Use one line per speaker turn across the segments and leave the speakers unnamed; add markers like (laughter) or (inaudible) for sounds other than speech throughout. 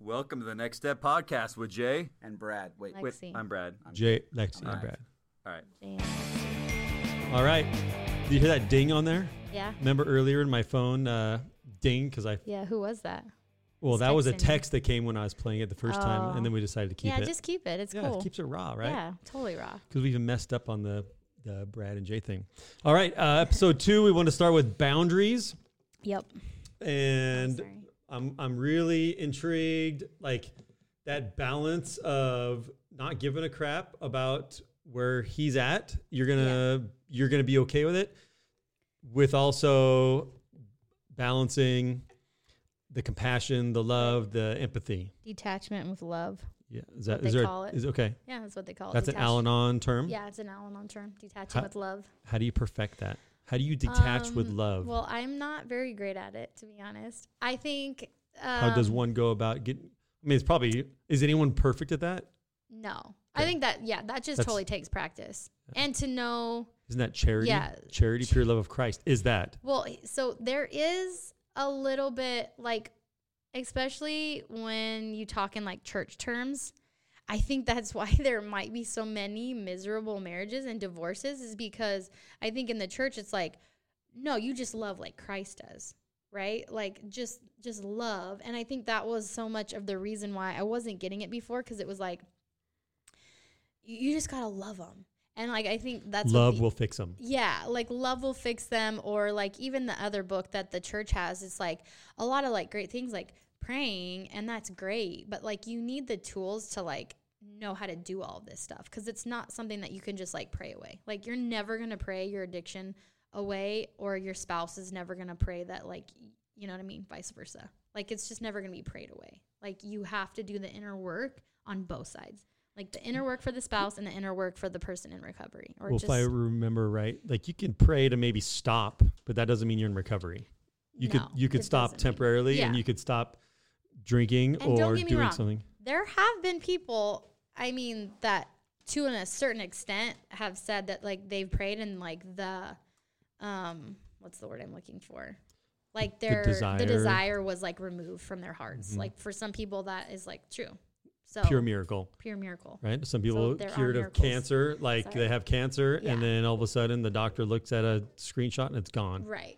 Welcome to the Next Step Podcast with Jay.
And Brad, wait,
Like-
Wait,
Lexi.
I'm Brad.
Jay, Lexi,
All
and
right.
Brad.
All right.
Damn.
All right. Did you hear that ding on there?
Yeah.
Remember earlier in my phone, uh, ding, because I,
Yeah. Who was that?
well,
It's
that was a
texting
text that came when I was playing it the first time, and then
Oh.
we decided to keep it.
yeah,
it.
just keep it. It's
yeah,
cool.
it keeps it raw, right?
Yeah, totally raw.
Because we even messed up on the, the Brad and Jay thing. All right. Uh, episode two, we want to start with boundaries.
Yep.
And
Sorry.
I'm I'm really intrigued, like that balance of not giving a crap about where he's at. You're gonna you're gonna be okay with it, with also balancing the compassion, the love, the empathy.
Detachment with love.
Yeah, is that
What
is
they
there?
call it.
Is okay.
Yeah, that's what they call it.
That's an Al-Anon term.
Yeah, it's an Al-Anon term. Detaching
How-
with love.
How do you perfect that? How do you detach with
Um,
love?
Well, I'm not very great at it, to be honest. I think. Um,
How does one go about getting? I mean, it's probably is anyone perfect at that?
No, I think that yeah, that just
That's-
totally takes practice,
Yeah.
and to know.
Isn't that charity?
Yeah.
Charity, pure love of Christ. Is that?
Well, so there is a little bit like, especially when you talk in like church terms. I think that's (laughs) why there might be so many miserable marriages and divorces is because I think in the church it's like, no, you just love like Christ does, right? Like just just love, and I think that was so much of the reason why I wasn't getting it before because it was like, you just gotta love them, and like I think that's
love
the-
will fix them.
yeah, like love will fix them, or like even the other book that the church has, it's like a lot of like great things like praying, and that's great, but like you need the tools to like know how to do all this stuff because it's not something that you can just like pray away. Like you're never gonna pray your addiction away, or your spouse is never gonna pray that like you know what I mean, vice versa. Like it's just never gonna be prayed away. Like you have to do the inner work on both sides. Like the inner work for the spouse and the inner work for the person in recovery, or
Well,
just
if I remember right, like you can pray to maybe stop, but that doesn't mean you're in recovery. You could you could stop temporarily, and you could stop drinking
And
or doing
wrong.
something.
There have been people, I mean, that to a certain extent have said that like they've prayed and like the um what's the word I'm looking for? Like their the desire,
desire.
was like removed from their hearts.
Mhm.
Like for some people that is like true. So
Pure miracle,
pure miracle.
right? Some people
are
cured of cancer, like
Sorry.
they have cancer,
Yeah.
and then all of a sudden the doctor looks at a screenshot and it's gone,
Right.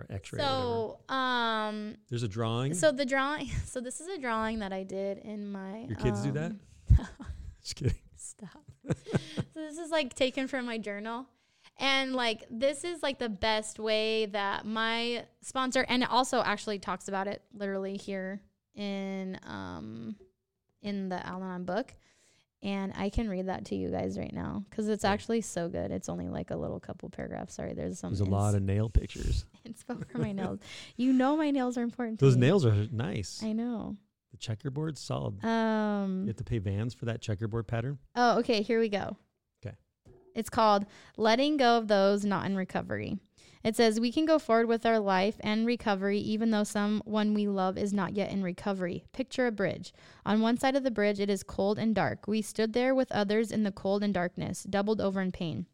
Or X-ray. or.
So um
There's a drawing.
so the drawing (laughs) so this is a drawing that I did in my
Your kids do that?
um, (laughs)
Just kidding. (laughs)
Stop. so this is like taken from my journal. And like this is like the best way that my sponsor and it also actually talks about it literally here in um in the Al-Anon book. And I can read that to you guys right now because it's
Okay.
actually so good. It's only like a little couple paragraphs. Sorry, there's some.
There's a lot of nail pictures. (laughs)
inspo for my nails. You know my nails are important. to
Those
me.
nails are nice.
I know.
The checkerboard's solid.
Um.
You have to pay Vans for that checkerboard pattern.
Oh, okay. Here we go.
'Kay.
It's called Letting Go of Those Not in Recovery. It says, We can go forward with our life and recovery even though someone we love is not yet in recovery. Picture a bridge. On one side of the bridge, it is cold and dark. We stood there with others in the cold and darkness, doubled over in pain.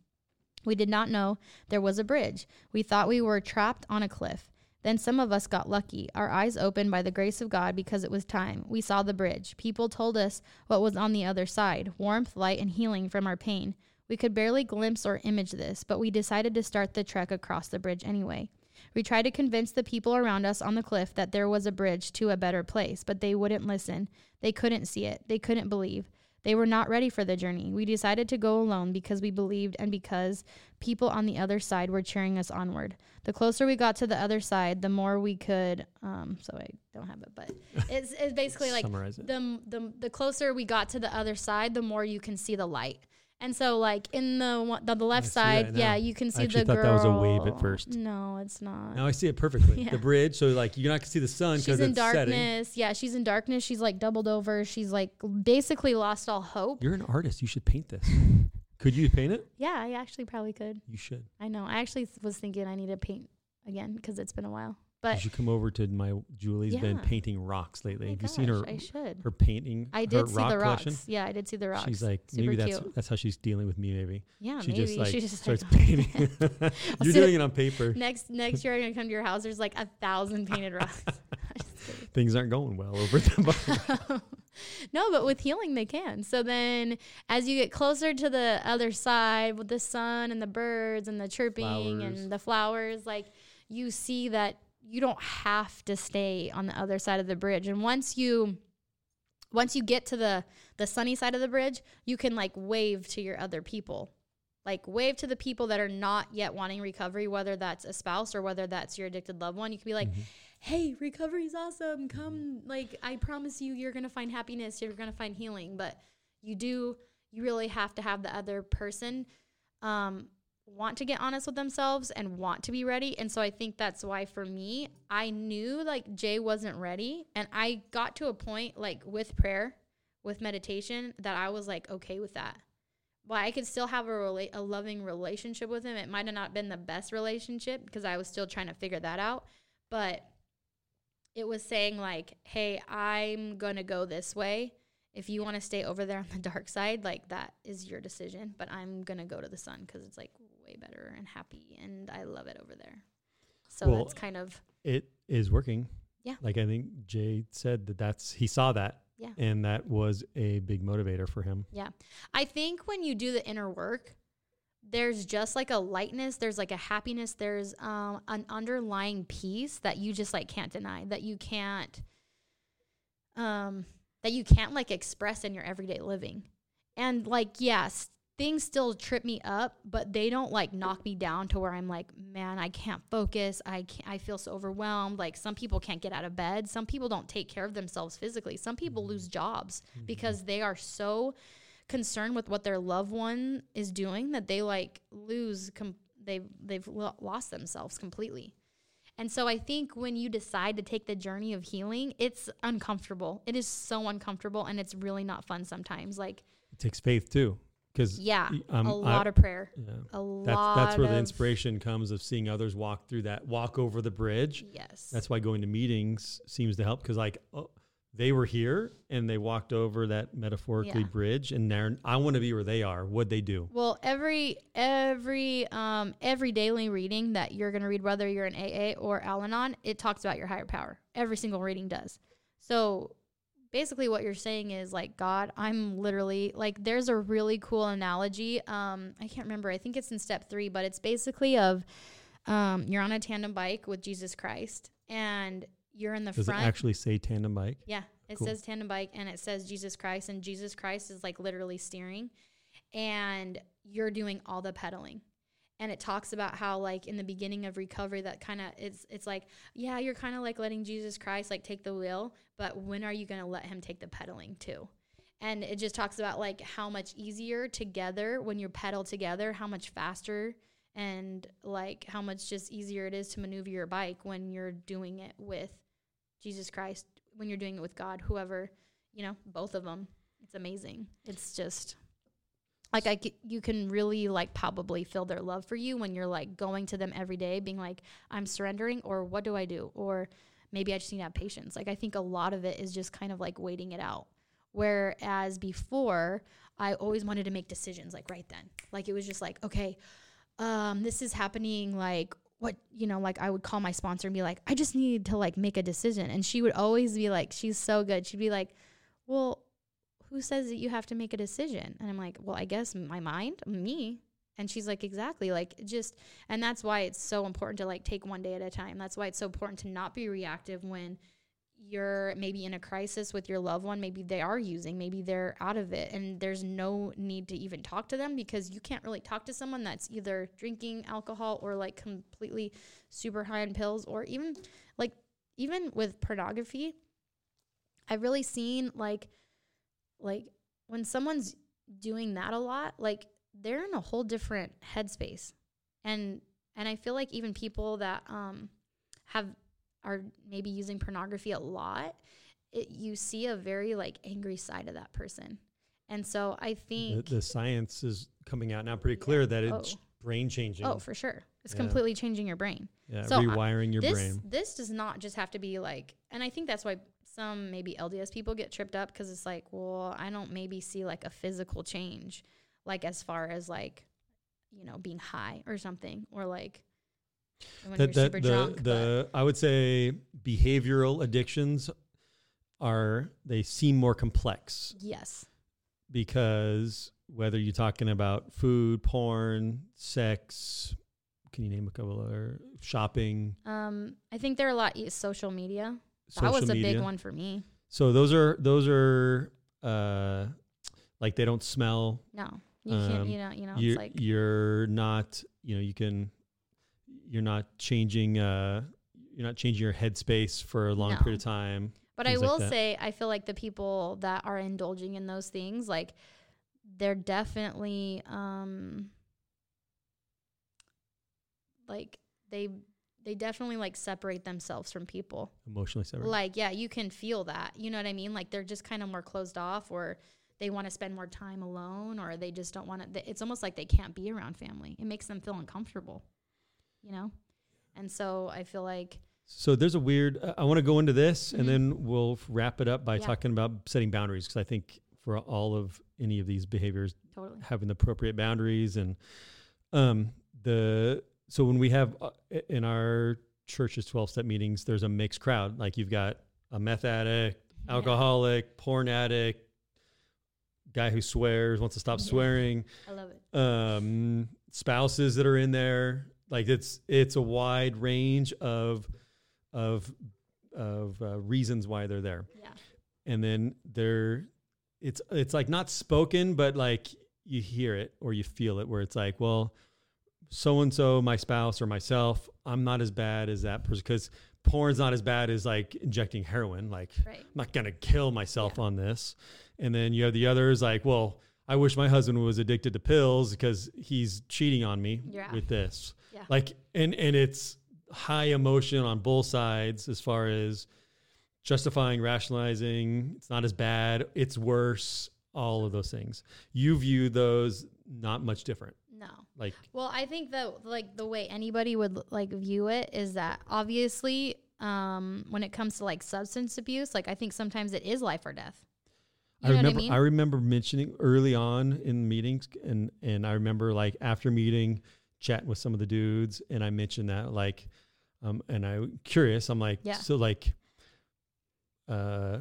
We did not know there was a bridge. We thought we were trapped on a cliff. Then some of us got lucky. Our eyes opened by the grace of God because it was time. We saw the bridge. People told us what was on the other side warmth, light, and healing from our pain. We could barely glimpse or image this, but we decided to start the trek across the bridge anyway. We tried to convince the people around us on the cliff that there was a bridge to a better place, but they wouldn't listen. They couldn't see it. They couldn't believe. They were not ready for the journey. We decided to go alone because we believed and because people on the other side were cheering us onward. The closer we got to the other side, the more we could. Um, so I don't have it, but (laughs) it's, it's basically like
it.
the, the the closer we got to the other side, the more you can see the light. And so, like in the one, the, the left side, yeah, you can
I
see
actually
the
thought
girl.
that was a wave at first.
No, it's not.
Now I see it perfectly. (laughs)
Yeah.
The bridge, so like you're not gonna see the sun
she's in
it's setting.
darkness. Yeah, she's in darkness. She's like doubled over. She's like basically lost all hope.
You're an artist. You should paint this. (laughs) Could you paint it?
Yeah, I actually probably could.
You should.
I know. I actually was thinking I need to paint again because it's been a while.
You should come over to my Julie's been painting rocks lately.
oh
Have you seen her
I should.
her painting?
I did see
rock
the rocks.
collection?
Yeah, I did see the rocks.
She's like
Super
maybe that's
cute.
that's how she's dealing with me. Maybe
yeah,
she
maybe
just like
she just
starts
started
painting. (laughs) (laughs) You're doing it on paper.
next next year I'm gonna come to your house. There's like a thousand (laughs) painted rocks. I'm just kidding.
things aren't going well over the
no, but with healing they can. So then as you get closer to the other side with the sun and the birds and the chirping
Flowers.
and the flowers, like you see that you don't have to stay on the other side of the bridge. And once you once you get to the the sunny side of the bridge, you can like wave to your other people. Like wave to the people that are not yet wanting recovery, whether that's a spouse or whether that's your addicted loved one. You can be like, "Hey, recovery's awesome. Come, like I promise you you're going to find happiness, you're going to find healing." But you do you really have to have the other person um want to get honest with themselves and want to be ready. And so I think that's why for me, I knew like Jay wasn't ready. And I got to a point like with prayer, with meditation, that I was like okay with that. But I could still have a, rela- a loving relationship with him. It might have not been the best relationship because I was still trying to figure that out. But it was saying like, hey, I'm going to go this way. If you want to stay over there on the (laughs) dark side, like that is your decision. But I'm going to go to the sun because it's like way better and happy. And I love it over there. So
Well,
that's kind of,
it is working.
Yeah.
Like I think Jay said that that's he saw that.
Yeah.
And that was a big motivator for him.
yeah. I think when you do the inner work, there's just like a lightness, there's like a happiness, there's um, an underlying peace that you just like can't deny, that you can't, um, that you can't like express in your everyday living. And like, yes, things still trip me up, but they don't like knock me down to where I'm like, man, I can't focus. I can't, I feel so overwhelmed. Like some people can't get out of bed. Some people don't take care of themselves physically. Some people mm-hmm. lose jobs mm-hmm. because they are so concerned with what their loved one is doing that they like lose com- they've they've lo- lost themselves completely. And so I think when you decide to take the journey of healing, it's uncomfortable. It is so uncomfortable and it's really not fun sometimes. Like
It takes faith too. Because
yeah,
um,
a
I-
lot of prayer.
yeah.
A
That's
lot
that's where the inspiration comes of seeing others walk through that walk over the bridge.
Yes.
That's why going to meetings seems to help because like oh, they were here and they walked over that metaphorically
Yeah.
bridge and now I want to be where they are. What'd they do?
Well, every every um every daily reading that you're going to read whether you're in AA or Al-Anon, it talks about your higher power. Every single reading does. So, basically what you're saying is like God, I'm literally like there's a really cool analogy. Um I can't remember. I think it's in step 3, but it's basically of um you're on a tandem bike with Jesus Christ and you're in the
Does
front.
it actually say tandem bike?
Yeah, it
Cool.
says tandem bike and it says Jesus Christ, and Jesus Christ is like literally steering, and you're doing all the pedaling. And it talks about how like in the beginning of recovery that kind of it's it's like yeah you're kind of like letting Jesus Christ like take the wheel but when are you going to let him take the pedaling too? And it just talks about like how much easier together when you pedal together how much faster and like how much just easier it is to maneuver your bike when you're doing it with Jesus Christ, when you're doing it with God, whoever, you know, both of them. It's amazing. It's just like I c- you can really like probably feel their love for you when you're like going to them every day being like I'm surrendering or what do I do or maybe I just need to have patience. Like I think a lot of it is just kind of like waiting it out. Whereas before, I always wanted to make decisions like right then. Like it was just like, okay, um, this is happening like what you know like i would call my sponsor and be like i just need to like make a decision. And she would always be like she's so good. She'd be like well who says that you have to make a decision? And i'm like well i guess my mind me. And she's like exactly like just and that's why it's so important to like take one day at a time. That's why it's so important to not be reactive when you're maybe in a crisis with your loved one maybe they are using maybe they're out of it and there's no need to even talk to them because you can't really talk to someone that's either drinking alcohol or like completely super high on pills or even like even with pornography i've really seen like like when someone's doing that a lot like they're in a whole different headspace. And and i feel like even people that um have are maybe using pornography a lot, it, you see a very like angry side of that person. And so I think,
the science is coming out now pretty clear that it's
Oh.
brain changing.
oh, for sure, it's
Yeah.
completely changing your brain.
yeah,
so, uh,
rewiring your
this
brain.
this does not just have to be like, and I think that's why some maybe LDS people get tripped up because it's like, well, I don't maybe see like a physical change, like as far as like, you know, being high or something, or like
The, the,
super
the,
drunk.
the I would say behavioral addictions are they seem more complex
Yes.
because whether you're talking about food, porn, sex, can you name a couple other shopping,
Um, I think there are a lot social media.
social
that was a
media.
big one for me.
So those are those are uh, like they don't smell.
No, you can't.
Um,
You know. You know.
you're
It's like
you're not you know you can you're not changing uh you're not changing your headspace for a long
No.
period of time.
But I
things like
will say, I feel like the people that are indulging in those things, like they're definitely, um, like they, they definitely like separate themselves from people.
Emotionally separate.
Like, yeah, you can feel that. You know what I mean? Like they're just kind of more closed off, or they want to spend more time alone, or they just don't want to. It's almost like they can't be around family. It makes them feel uncomfortable. You know, and so I feel like
So there's a weird. Uh, I want to go into this,
Mhm.
and then we'll wrap it up by
Yeah.
talking about setting boundaries because I think for all of any of these behaviors,
totally.
having the appropriate boundaries and um the so when we have uh, in our church's 12 step meetings there's a mixed crowd like you've got a meth addict
Yeah.
alcoholic porn addict guy who swears wants to stop
Yeah.
swearing
I love it.
um spouses that are in there like it's it's a wide range of of of uh, reasons why they're there
Yeah.
and then there it's it's like not spoken but like you hear it or you feel it where it's like well so and so my spouse or myself i'm not as bad as that person because porn's not as bad as like injecting heroin like
Right.
i'm not gonna kill myself on this and then you have the others like well i wish my husband was addicted to pills because he's cheating on me
Yeah.
with this
Yeah.
like and and it's high emotion on both sides as far as justifying rationalizing it's not as bad it's worse all of those things you view those not much different
No.
like
Well, I think that like the way anybody would like view it is that obviously um when it comes to like substance abuse, like I think sometimes it is life or death. You
I remember
I mean?
I remember mentioning early on in meetings and and I remember like after meeting chatting with some of the dudes and I mentioned that like um and I curious I'm like
Yeah.
so like uh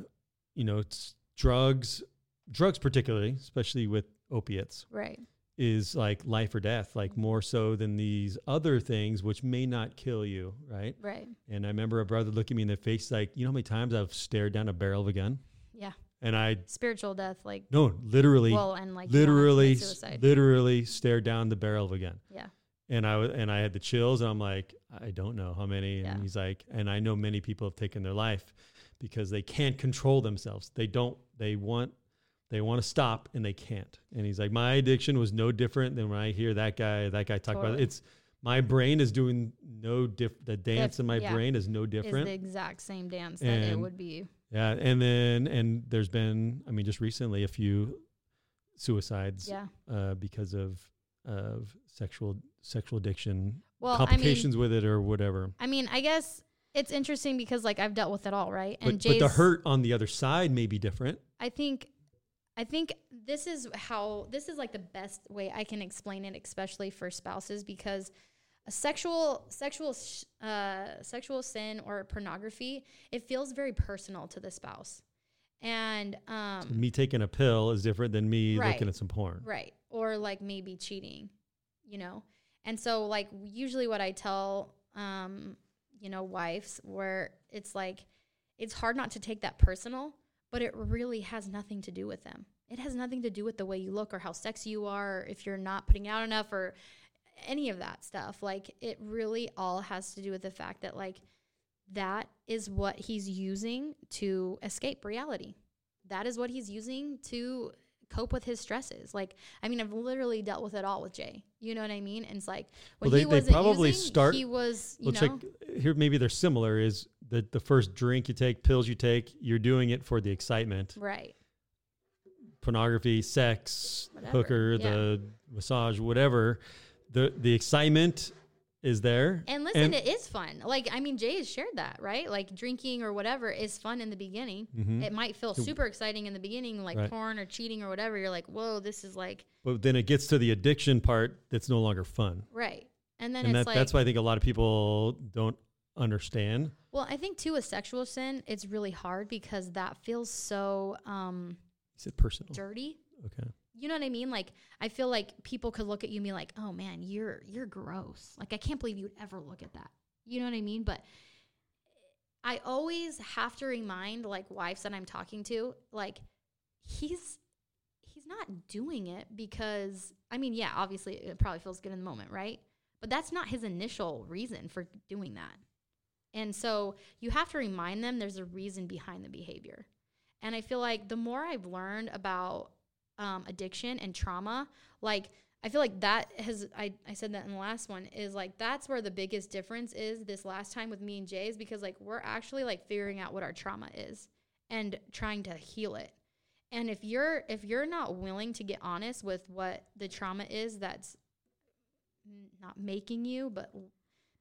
you know it's drugs drugs particularly especially with opiates
right.
is like life or death like more so than these other things which may not kill you right
Right.
and I remember a brother looking me in the face like you know how many times I've stared down a barrel of a gun
Yeah.
and I
Spiritual death, like
no literally
well, and like
literally
suicide.
literally stared down the barrel of a gun
yeah.
And i was and i had the chills and i'm like i don't know how many
Yeah.
and he's like and i know many people have taken their life because they can't control themselves they don't they want they want to stop and they can't and he's like my addiction was no different than when i hear that guy that guy talk about it it's my brain is doing no diff the dance in my
yeah.
brain is no different
the exact same dance that it
And-
would be.
yeah and then and there's been i mean just recently a few suicides
Yeah.
uh, because of of sexual sexual addiction
Well, I mean,
complications with it or whatever.
I mean, I guess it's interesting because like I've dealt with it all, right?
But,
And
but the hurt on the other side may be different.
I think I think this is how this is like the best way I can explain it, especially for spouses, because a sexual sexual sh- uh, sexual sin or pornography it feels very personal to the spouse, and um,
me taking a pill is different than me
Right.
looking at some porn.
right or like maybe cheating, you know, and so like usually what I tell um, you know wives where it's like it's hard not to take that personal, but it really has nothing to do with them. It has nothing to do with the way you look or how sexy you are, or if you're not putting out enough or any of that stuff. Like it really all has to do with the fact that like that is what he's using to escape reality. That is what he's using to cope with his stresses. Like, I mean, I've literally dealt with it all with Jay. You know what I mean? And it's like when
Well, they-
he
they
wasn't
probably
using,
start-
he was, you know,
check here. Maybe they're similar. Is the the first drink you take, pills you take, you're doing it for the excitement.
right.
Pornography, sex,
Whatever,
hooker,
yeah.
the massage, whatever. The the excitement is there.
And listen, it is fun. Like, I mean, Jay has shared that, right? Like, drinking or whatever is fun in the beginning.
Mhm.
It might feel super exciting in the beginning, like
Right.
porn or cheating or whatever. You're like, whoa, this is like,
But then it gets to the addiction part that's no longer fun.
right. And then
and
it's
that,
like,
that's why I think a lot of people don't understand.
Well, I think too with sexual sin, it's really hard because that feels so um,
Is it personal?
dirty.
Okay.
You know what I mean? Like I feel like people could look at you and be like, "Oh man, you're you're gross." Like I can't believe you'd ever look at that. You know what I mean? But I always have to remind like wives that I'm talking to, like he's he's not doing it because I mean, yeah, obviously it probably feels good in the moment, right? But that's not his initial reason for doing that. And so you have to remind them there's a reason behind the behavior. And I feel like the more I've learned about um, addiction and trauma, like I feel like that has I, I said that in the last one is like that's where the biggest difference is this last time with me and Jay is because like we're actually like figuring out what our trauma is and trying to heal it. And if you're if you're not willing to get honest with what the trauma is that's not making you but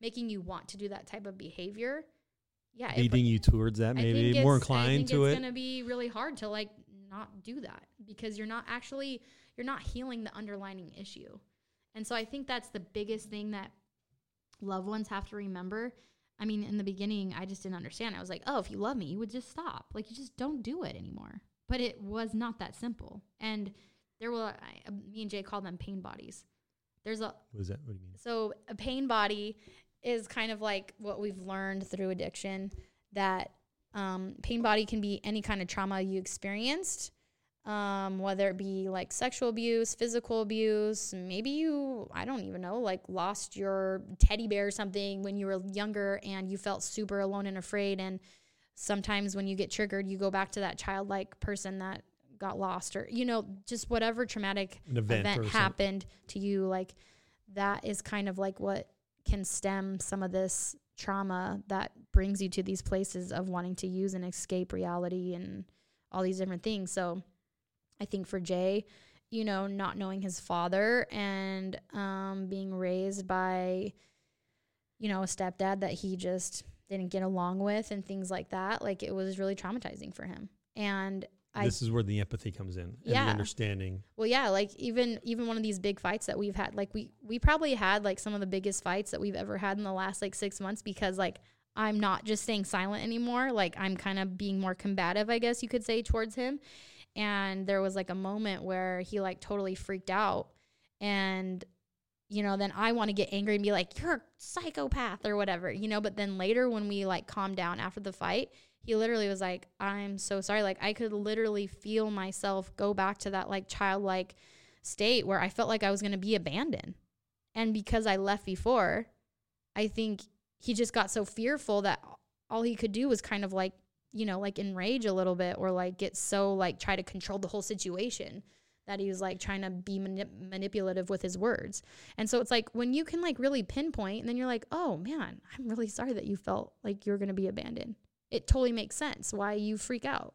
making you want to do that type of behavior, yeah, it-
Leading you towards that, maybe more inclined
think
to
it's
it.
It's gonna be really hard to like not do that because you're not actually you're not healing the underlying issue. And so I think that's the biggest thing that loved ones have to remember. I mean, in the beginning, I just didn't understand. I was like, "Oh, if you love me, you would just stop. Like you just don't do it anymore." But it was not that simple. And there were I, uh, me and Jay call them pain bodies. There's a
What is that? What do you mean?
so a pain body is kind of like what we've learned through addiction that um, pain body can be any kind of trauma you experienced, um, whether it be like sexual abuse, physical abuse, maybe you, I don't even know, like lost your teddy bear or something when you were younger and you felt super alone and afraid. And sometimes when you get triggered, you go back to that childlike person that got lost or, you know, just whatever traumatic
An event,
event,
or something.
happened to you like that is kind of like what can stem some of this trauma that brings you to these places of wanting to use and escape reality and all these different things. So i think for jay you know not knowing his father and um, being raised by you know a stepdad that he just didn't get along with and things like that like it was really traumatizing for him. And I
this is where the empathy comes in and
Yeah.
the understanding.
well, yeah, like even even one of these big fights that we've had, like we we probably had like some of the biggest fights that we've ever had in the last like six months because like I'm not just staying silent anymore. Like I'm kind of being more combative, I guess you could say, towards him. And there was like a moment where he like totally freaked out, and you know, then I want to get angry and be like, "You're a psychopath" or whatever, you know. But then later, when we like calm down after the fight, he literally was like, I'm so sorry. Like, I could literally feel myself go back to that like childlike state where I felt like I was going to be abandoned. And because I left before, I think he just got so fearful that all he could do was kind of like, you know, like enrage a little bit or like get so like try to control the whole situation that he was like trying to be manip- manipulative with his words. And so it's like when you can like really pinpoint and then you're like, "Oh man, I'm really sorry that you felt like you're going to be abandoned." It totally makes sense why you freak out.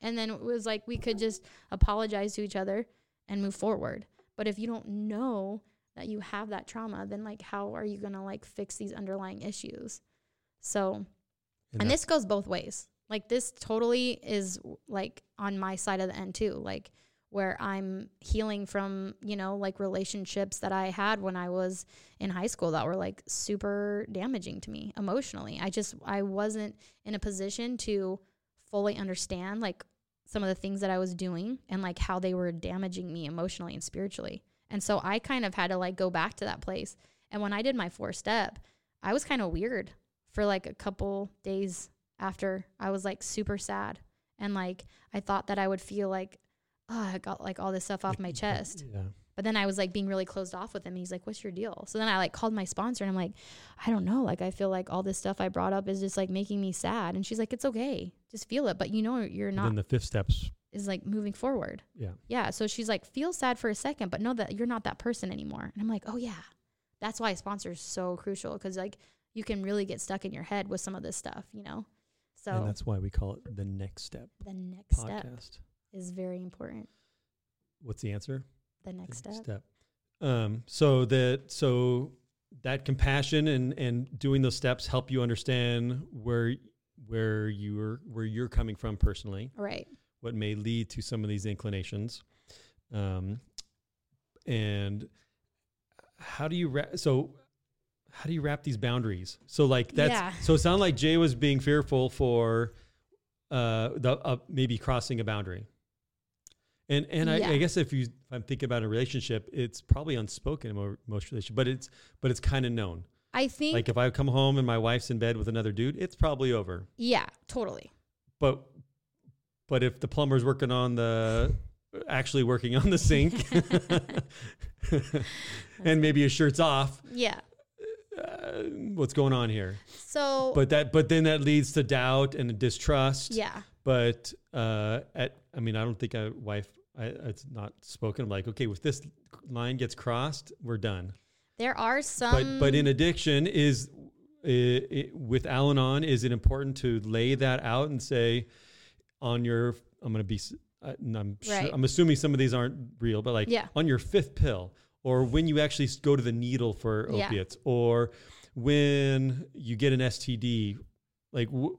And then it was like we could just apologize to each other and move forward. But if you don't know that you have that trauma, then like how are you going to like fix these underlying issues? So, and,
that-
this goes both ways. Like this totally is like on my side of the end too. Like where I'm healing from, you know, like relationships that I had when I was in high school that were like super damaging to me emotionally. I just I wasn't in a position to fully understand like some of the things that I was doing and like how they were damaging me emotionally and spiritually. And so I kind of had to like go back to that place. And when I did my four step, I was kind of weird for like a couple days after. I was like super sad. And like I thought that I would feel like, oh, I got like all this stuff off my (laughs) chest.
Yeah.
But then I was like being really closed off with him. He's like, "What's your deal?" So then I like called my sponsor and I'm like, "I don't know. Like I feel like all this stuff I brought up is just like making me sad." And she's like, "It's okay. Just feel it, but you know you're
And
not
then the fifth steps.
is like moving forward."
Yeah.
Yeah, so she's like, "Feel sad for a second, but know that you're not that person anymore." And I'm like, "Oh yeah." That's why a sponsor is so crucial cuz like you can really get stuck in your head with some of this stuff, you know. So
and that's why we call it the next step
the next step
podcast.
Is very important.
What's the answer?
The next
The
step.
Um, so that so that compassion and and doing those steps help you understand where where you're where you're coming from personally,
Right.
what may lead to some of these inclinations, um, and how do you ra- so how do you wrap these boundaries? So like that's
Yeah.
so it sounded like Jay was being fearful for uh the uh, maybe crossing a boundary. And and I,
Yeah.
I guess if you if I'm thinking about a relationship, it's probably unspoken in most relationships, but it's but it's kind of known.
I think
Like if I come home and my wife's in bed with another dude, it's probably over.
yeah, totally.
But but if the plumber's working on the actually working on the sink (laughs) (laughs) and maybe his shirt's off,
Yeah.
uh, what's going on here?
So
But that but then that leads to doubt and distrust.
yeah.
But uh, at I mean I don't think a wife I, it's not spoken. I'm like okay, if this line gets crossed, we're done.
There are some
but but in addiction is uh, it, with Al-Anon, is it important to lay that out and say on your I'm going to be and I'm sure,
Right.
I'm assuming some of these aren't real, but like
Yeah.
on your fifth pill or when you actually go to the needle for
Yeah.
opiates or when you get an STD, like w-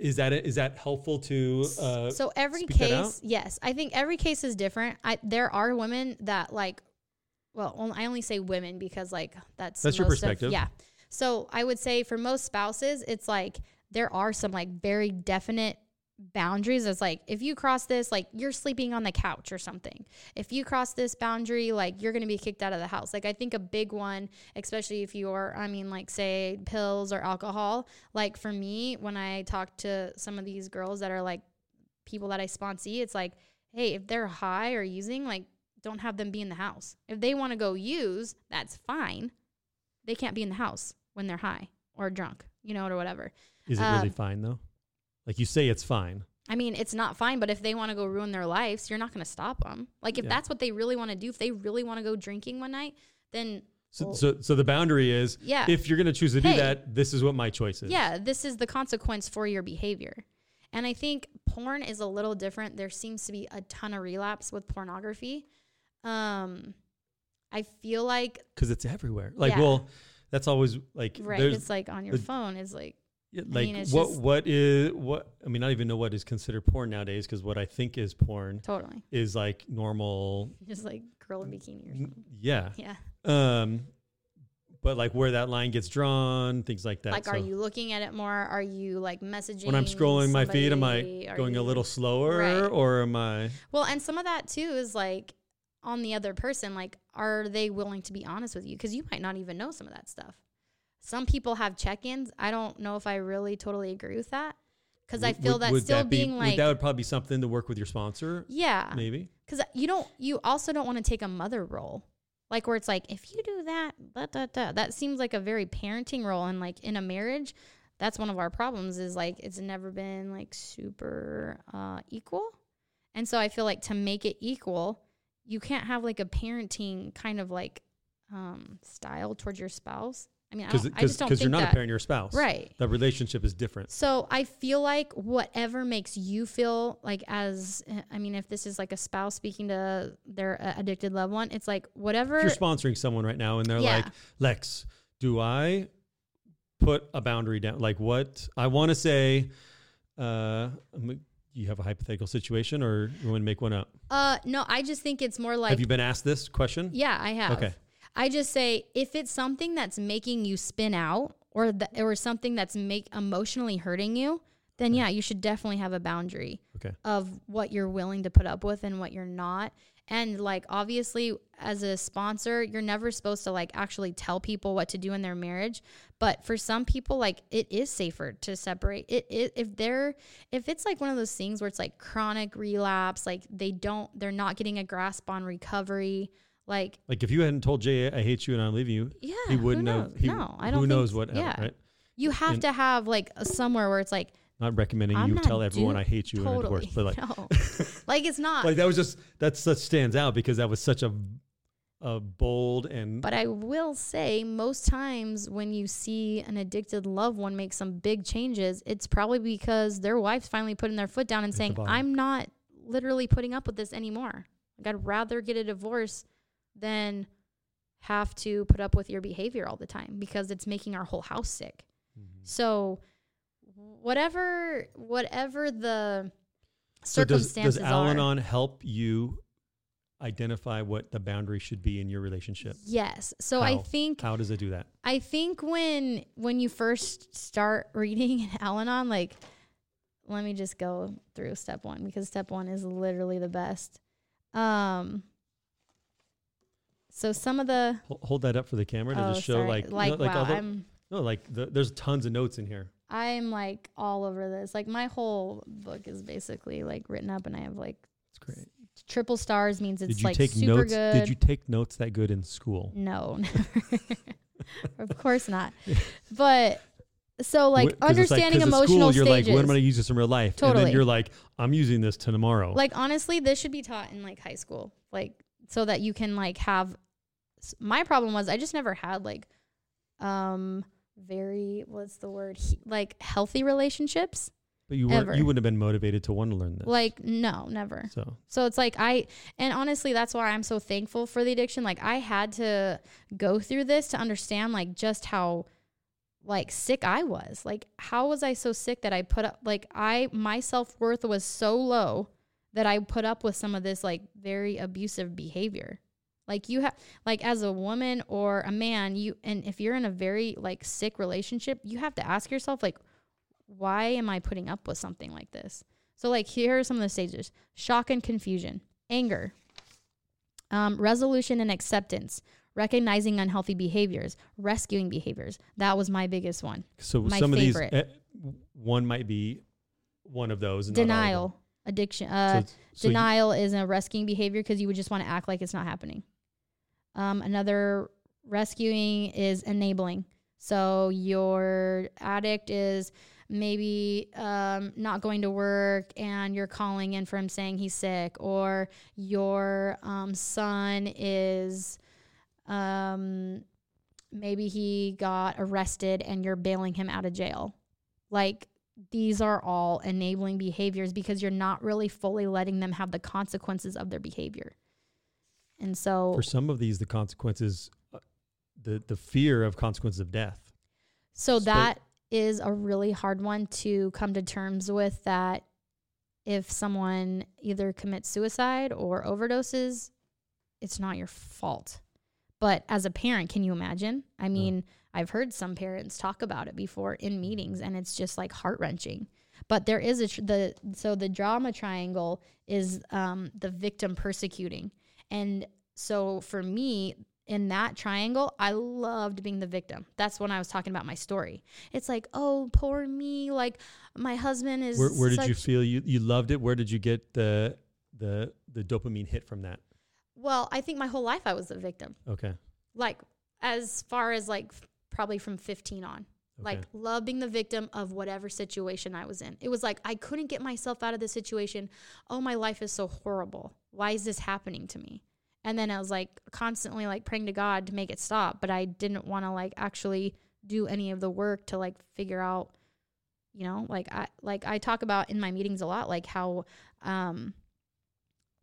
is that is that helpful to uh,
so every
speak that out?
case, yes, I think every case is different. I there are women that like, well, I only say women because like that's
That's your
most of-
perspective.
yeah. So I would say for most spouses, it's like there are some like very definite boundaries. It's like if you cross this, like you're sleeping on the couch or something. If you cross this boundary, like you're gonna be kicked out of the house. Like I think a big one, especially if you're, I mean, like say pills or alcohol. Like for me, when I talk to some of these girls that are like people that I sponsor, it's like, hey, if they're high or using, like, don't have them be in the house. If they want to go use, that's fine. They can't be in the house when they're high or drunk, you know, or whatever.
is it really
um,
fine though? Like you say, it's fine.
I mean, it's not fine, but if they want to go ruin their lives, you're not going to stop them. Like, if
Yeah.
that's what they really want to do, if they really want to go drinking one night, then
So,
well-
so, so the boundary is
yeah.
if you're going to choose to do that, this is what my choice is.
Yeah, this is the consequence for your behavior. And I think porn is a little different. There seems to be a ton of relapse with pornography. Um, I feel like
because it's everywhere. Like,
Yeah.
well, that's always like
right, it's like on your
the-
phone is like
yeah, like
mean,
what
just-
what is what I mean, I don't even know what is considered porn nowadays because what I think is porn
totally
is like normal. (laughs)
just like girl in bikini or something.
Yeah.
Yeah.
Um, but like where that line gets drawn, things like that.
like, are you looking at it more? Are you like messaging?
when I'm scrolling my feed, am I
somebody?
Going a little slower
Right.
or am I?
Well, and some of that too is like on the other person. Like, are they willing to be honest with you? Because you might not even know some of that stuff. Some people have check-ins. I don't know if I really totally agree with that because I feel
would-
that
would
still
be-
being
would
like,
that would probably be something to work with your sponsor,
yeah,
maybe.
because you don't. You also don't want to take a mother role, like where it's like if you do that, da, da, da, that seems like a very parenting role, and like in a marriage, that's one of our problems. Is like it's never been like super uh, equal, and so I feel like to make it equal, you can't have like a parenting kind of like um, style towards your spouse. I mean, I,
Because
don't, I just don't think
you're not
that.
a parent, you're a spouse.
Right.
The relationship is different.
So I feel like whatever makes you feel like as I mean, if this is like a spouse speaking to their uh, addicted loved one, it's like whatever.
If you're sponsoring someone right now and they're
Yeah.
like, Lex, do I put a boundary down? Like what I want to say, uh, you have a hypothetical situation or you want to make one up?
uh, no, I just think it's more like
have you been asked this question?
yeah, I have.
Okay.
I just say if it's something that's making you spin out or or something that's make emotionally hurting you, then yeah, you should definitely have a boundary.
Okay.
of what you're willing to put up with and what you're not. And like obviously as a sponsor, you're never supposed to like actually tell people what to do in their marriage, but for some people like it is safer to separate. It, it if they're if it's like one of those things where it's like chronic relapse, like they don't they're not getting a grasp on recovery, like
Like if you hadn't told Jay I hate you and I'm leaving you,
yeah,
he wouldn't have. He,
no, I don't
know.
Who
knows what?
Yeah,
right?
you have
And-
to have like somewhere where it's like
Not recommending
I'm
you
not
tell everyone I hate you in a
totally
divorce, but like, (laughs)
no, (laughs) like it's not.
like that was just that such stands out because that was such a a bold and
But I will say, most times when you see an addicted loved one make some big changes, it's probably because their wife's finally putting their foot down and saying. I'm not literally putting up with this anymore. Like, I'd rather get a divorce than have to put up with your behavior all the time because it's making our whole house sick.
Mm-hmm.
So, whatever, whatever the
So does,
circumstances
does
are.
Al-Anon help you identify what the boundary should be in your relationship.
Yes. So I think
How does it do that?
I think when when you first start (laughs) reading Al-Anon, like let me just go through step one because step one is literally the best. Um so some of the
Hol- Hold that up for the camera to
oh,
just show
sorry.
like
like
no, like
wow,
all the-
I'm
no like the, there's tons of notes in here.
I'm like all over this. Like my whole book is basically like written up and I have like
It's great.
triple stars means it's
Did you
like
take
super
notes?
good.
Did you take notes that good in school?
No, never. (laughs) of course not. (laughs) But so like
Wh- 'cause it's
understanding
'cause at
emotional
school, you're
stages.
like, when am I going to use this in real life? And
Totally.
then you're like, I'm using this to tomorrow.
like honestly, this should be taught in like high school, like so that you can like have. My problem was I just never had like, um, very what's the word he, like healthy relationships.
but you weren't.
ever.
You wouldn't have been motivated to want to learn this.
Like no, never.
so
So it's like I and honestly that's why I'm so thankful for the addiction. Like I had to go through this to understand like just how like sick I was. Like how was I so sick that I put up like I my self-worth was so low that I put up with some of this like very abusive behavior. Like you have like as a woman or a man, you and if you're in a very like sick relationship, you have to ask yourself like why am I putting up with something like this? So, like, here are some of the stages shock and confusion, anger, um, resolution and acceptance, recognizing unhealthy behaviors, rescuing behaviors. That was my biggest one.
so
my
some
favorite.
of these, eh, one might be one of those. and not all of.
Denial, addiction. Uh,
so you-
denial is a rescuing behavior because you would just want to act like it's not happening. Um, another rescuing is enabling. So your addict is maybe um, not going to work and you're calling in for him saying he's sick, or your um, son is um, maybe he got arrested and you're bailing him out of jail. Like these are all enabling behaviors because you're not really fully letting them have the consequences of their behavior. And so
for some of these, the consequences, uh, the the fear of consequences of death.
So
Sp-
that is a really hard one to come to terms with that if someone either commits suicide or overdoses, it's not your fault. But as a parent, can you imagine? I mean, I've heard some parents talk about it before in meetings and it's just like heart-wrenching. But there is a tr- the so the drama triangle is um, the victim persecuting. And so for me, in that triangle, I loved being the victim. That's when I was talking about my story. It's like, oh, poor me. Like my husband is.
Where, where did you feel you, you loved it? Where did you get the the the dopamine hit from that?
Well, I think my whole life I was the victim.
Okay.
Like as far as like probably from 15 on. Like love being the victim of whatever situation I was in. It was like I couldn't get myself out of this situation. Oh, my life is so horrible. Why is this happening to me? And then I was like constantly like praying to God to make it stop, but I didn't want to like actually do any of the work to like figure out you know, like I like I talk about in my meetings a lot like how um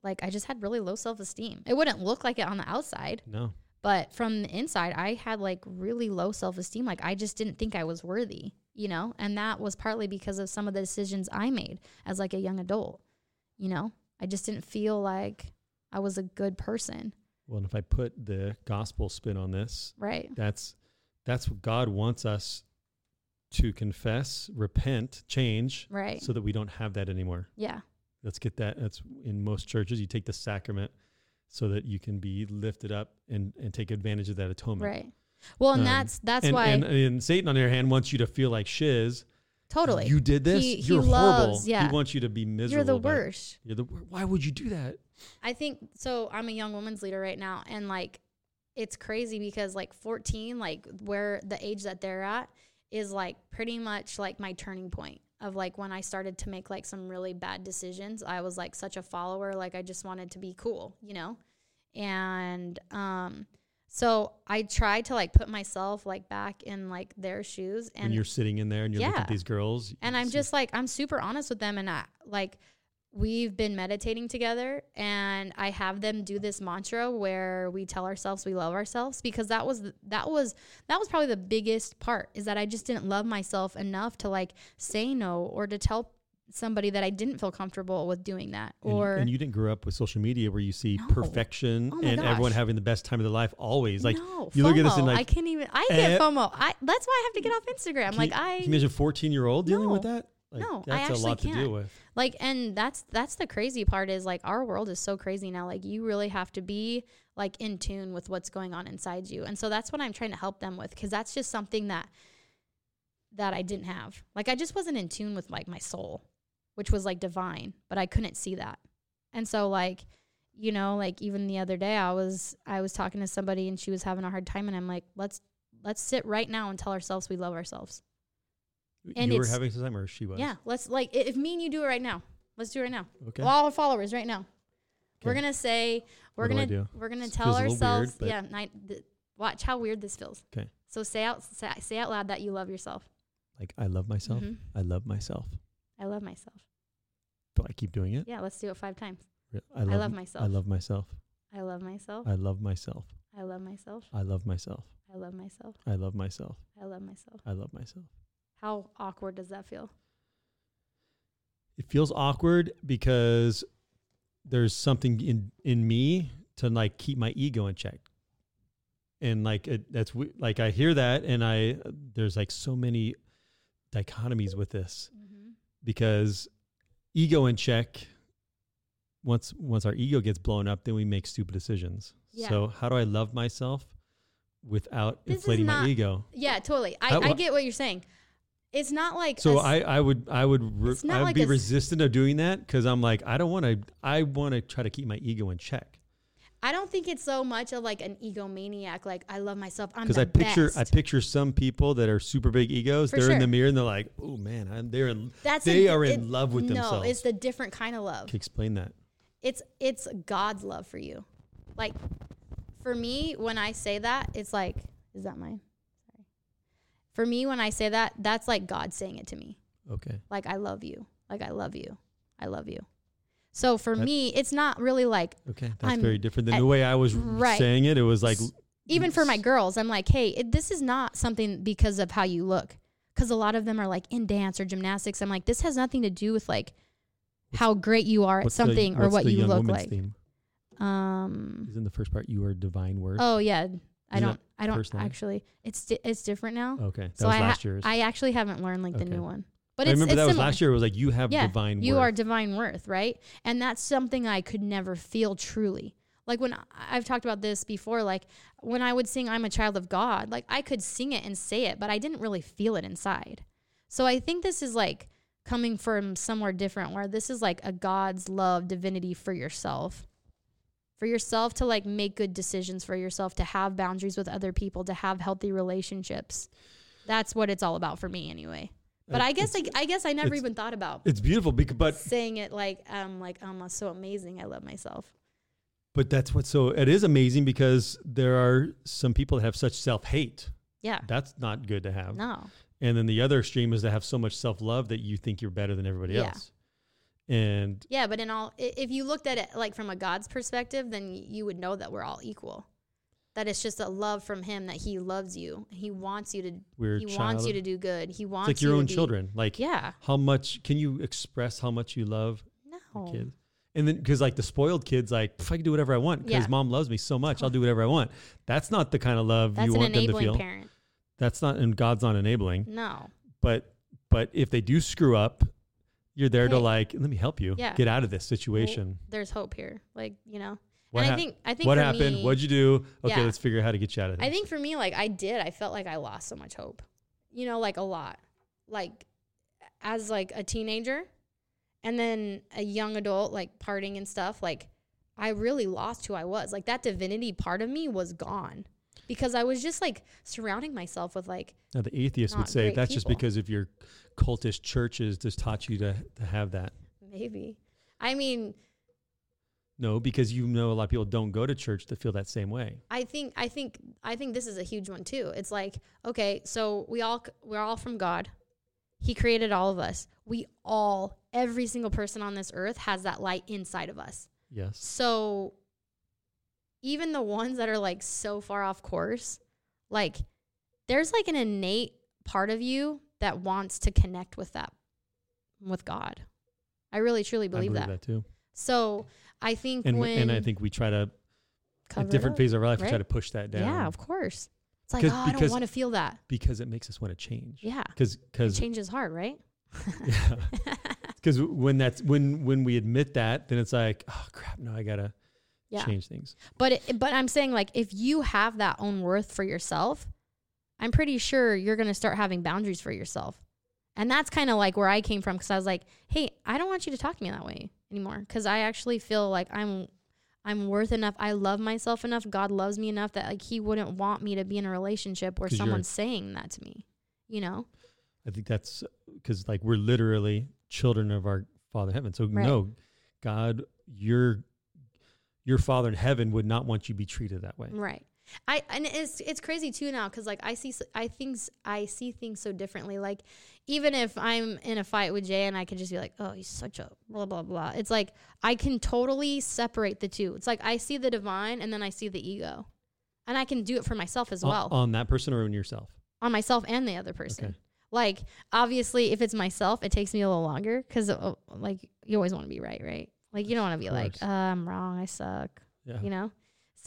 like I just had really low self-esteem. It wouldn't look like it on the outside,
No.
But from the inside, I had like really low self esteem. Like I just didn't think I was worthy, you know? And that was partly because of some of the decisions I made as like a young adult, you know? I just didn't feel like I was a good person,
Well, and if I put the gospel spin on this,
right?
that's that's what God wants us to confess, repent, change,
Right.
so that we don't have that anymore.
yeah.
Let's get that. That's in most churches. You take the sacrament so that you can be lifted up and, and take advantage of that atonement.
Right. Well, and
Um,
that's that's
and,
why
and, and Satan, on the other hand, wants you to feel like shiz.
totally
You did this.
He- he
You're
loves-
horrible.
yeah.
He wants you to be miserable.
you're the worst.
You're the Why would you do that?
I think so. I'm a young women's leader right now, and like it's crazy because like 14, like where the age that they're at is like pretty much like my turning point of like when I started to make like some really bad decisions. I was like such a follower, like I just wanted to be cool, you know? And um so I tried to like put myself like back in like their shoes
when
and
you're sitting in there and you're looking at these girls.
and I'm just like I'm super honest with them and I like we've been meditating together and I have them do this mantra where we tell ourselves we love ourselves because that was that was that was probably the biggest part is that I just didn't love myself enough to like say no or to tell somebody that I didn't feel comfortable with doing that.
And-
Or
and, you didn't grow up with social media where you see
No.
perfection
Oh
and everyone having the best time of their life always. Like
no,
you look at this and
FOMO.
like,
I can't even. I get
eh,
FOMO. I that's why I have to get off Instagram. like
you,
I
can you imagine a 14 year old dealing with that? Like,
No, I
that's a
actually
lot
can't.
deal with.
like and that's that's the crazy part is like our world is so crazy now. Like you really have to be like in tune with what's going on inside you. And so that's what i'm trying to help them with because that's just something that that i didn't have. Like i just wasn't in tune with like my soul which was like divine but i couldn't see that. And so like you know like even the other day i was i was talking to somebody and she was having a hard time and i'm like let's let's sit right now and tell ourselves we love ourselves And
you were having some time, or she was?
yeah let's like if me and you do it right now let's do it right now
Okay.
well, all our followers right now. We're gonna say we're
What do I
gonna
do?
we're gonna
This
tell
feels a little
ourselves
weird, but-
yeah. Night, th- watch how weird this feels.
'Kay.
So say out say, say out loud that you love yourself.
Like I love myself.
Mhm.
I love myself.
I love myself.
Do I keep doing it?
Yeah, let's do it five times.
Re-
I love
m-
myself.
I love myself.
I love myself.
I love myself.
I love myself.
I love myself.
I love myself.
I love myself.
I love myself.
I love myself.
How awkward does that feel?
It feels awkward because there's something in in me to like keep my ego in check. And like it, that's like I hear that and I there's like so many dichotomies with this
Mm-hmm.
because ego in check once once our ego gets blown up then we make stupid decisions.
Yeah.
So how do I love myself without
This is
inflating my ego?
Yeah, totally. I,
How-
I get what you're saying. It's not like
So
a
I, I would I would re- I would
like
be
a
resistant of doing that because I'm like I don't want to I want to try to keep my ego in check
I don't think it's so much of like an egomaniac. Like I love myself. I'm
because I picture I picture some people that are super big egos
For
they're in the mirror and they're like oh man I'm, they're in
That's
they are
it-
in love with
no,
themselves.
No, it's the different kind of love.
Explain that
It's it's God's love for you. Like for me, when I say that, it's like, is that mine? For me, when I say that, that's like God saying it to me.
okay
Like I love you. Like I love you. I love you. So for
That-
me, it's not really like
okay that's
I'm
very different than
at-
the way I was
right.
saying it it was like
even for my girls, I'm like, hey, it, this is not something because of how you look. Because a lot of them are like in dance or gymnastics. I'm like, this has nothing to do with like how great you are at
what's the-
something or what you look like.
theme?
Um.
Isn't the first part you are divine worth
Oh yeah, I don't. I don't
line?
actually. It's di- it's different now.
okay that
so
was
I ha-
last year's
I actually haven't learned like the
Okay.
new one. But
I
it's,
remember
it's
that was
similar.
last year it was like you have
Yeah,
divine
You
worth
are divine worth, right? And that's something I could never feel truly. Like when I- I've talked about this before, like when I would sing I'm a child of God, like I could sing it and say it, but I didn't really feel it inside. So I think this is like coming from somewhere different where this is like a God's love divinity for yourself. For yourself to like make good decisions for yourself, to have boundaries with other people, to have healthy relationships. That's what it's all about for me anyway. But
Uh,
I guess I, I guess I never even thought about
it's beautiful because but
saying it like um like um I'm so amazing. I love myself.
But that's what's so it is amazing because there are some people that have such self hate.
Yeah.
That's not good to have.
No.
And then the other extreme is to have so much self love that you think you're better than everybody
Yeah.
else. And
Yeah, but in all, if you looked at it like from a God's perspective, then you would know that we're all equal. That it's just a love from Him that He loves you. He wants you to.
we're
he
child,
wants you to do good. He
it's
wants
like
you
your
to
own children. Like
Yeah.
how much can you express how much you love
No.
kids? And then because like the spoiled kids, like "Pff, I can do whatever I want because
Yeah.
mom loves me so much, I'll do whatever I want. That's not the kind of love
That's
you
an
want them to feel.
parent.
That's not, and God's not enabling.
No.
But but if they do screw up, you're there to like let me help you
Yeah.
get out of this situation.
There's hope here. Like you know.
What
and I think I think
what happened?
me-
What'd you do? Okay,
Yeah.
let's figure out how to get you out of this.
I think for me, like I did, I felt like I lost so much hope. You know, like a lot. Like as like a teenager and then a young adult, like partying and stuff, like I really lost who I was. Like that divinity part of me was gone. Because I was just like surrounding myself with like
now, the atheist would say that's just
people.
because of your cultist churches just taught you to, to have that.
maybe. I mean,
No, because you know a lot of people don't go to church to feel that same way.
I think I think I think this is a huge one too. It's like, okay, so we all we're all from God. He created all of us. We all every single person on this earth has that light inside of us.
Yes.
So even the ones that are like so far off course, like there's like an innate part of you that wants to connect with that with God. I really truly
I
believe,
believe
that.
that, too.
So I think
And
when
and I think we try to at different
up-
phases of our life we try to push that down.
Yeah, of course. It's like, oh, I don't want to feel that.
because it makes us want to change.
Yeah.
Because because
change is hard, right?
Yeah, (laughs) because when that's when when we admit that, then it's like, oh crap, no, I gotta
Yeah.
change things.
But it, but I'm saying like if you have that own worth for yourself, I'm pretty sure you're going to start having boundaries for yourself. And that's kind of like where I came from cuz I was like, "Hey, I don't want you to talk to me that way anymore cuz I actually feel like I'm I'm worth enough. I love myself enough. God loves me enough that like he wouldn't want me to be in a relationship where someone's saying that to me. You know?
I think that's because like we're literally children of our Father in heaven. So
Right.
no, God, your your Father in heaven would not want you to be treated that way.
Right. I and it's it's crazy too now because like I see I things I see things so differently. Like even if I'm in a fight with Jay and I could just be like, oh, he's such a blah blah blah. It's like I can totally separate the two. It's like I see the divine and then I see the ego, and I can do it for myself as
On-
well
on that person or on yourself.
on myself and the other person.
Okay.
Like obviously, if it's myself, it takes me a little longer because uh, like you always want to be right, right? Like you don't want to be like, uh, I'm wrong, I suck
Yeah.
you know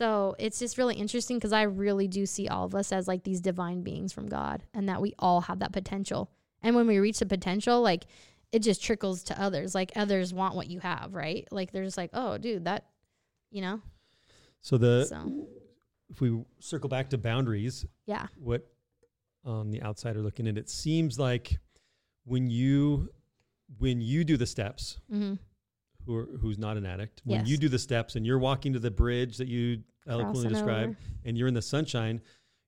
so it's just really interesting because i really do see all of us as like these divine beings from god and that we all have that potential. And when we reach the potential like it just trickles to others. Like others want what you have right? Like they're just like oh dude that you know?
So the
so.
if we circle back to boundaries,
yeah.
what on the outsider looking in, it seems like when you when you do the steps,
mm-hmm.
who are, who's not an addict, when
Yes.
you do the steps and you're walking to the bridge that you eloquently described,
over.
and you're in the sunshine,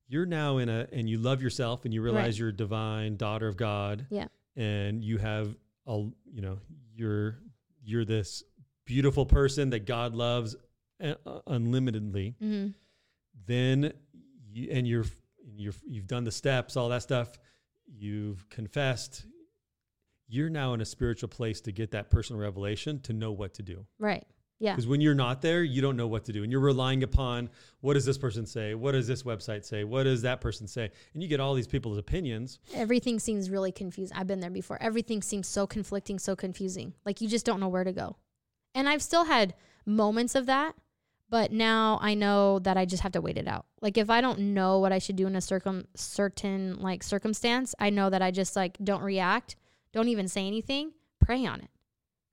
you're now in a and you love yourself and you realize
Right.
you're a divine daughter of God.
Yeah.
And you have a you know, you're you're this beautiful person that God loves uh, unlimitedly.
mm-hmm.
Then you and you're you're you've done the steps, all that stuff, you've confessed. You're now in a spiritual place to get that personal revelation to know what to do.
right yeah
Because when you're not there, you don't know what to do. And you're relying upon what does this person say? What does this website say? What does that person say? And you get all these people's opinions.
everything seems really confusing. I've been there before. Everything seems so conflicting, so confusing. Like you just don't know where to go. And I've still had moments of that, but now I know that I just have to wait it out. Like if I don't know what I should do in a circum certain like circumstance, I know that I just like don't react, don't even say anything, pray on it.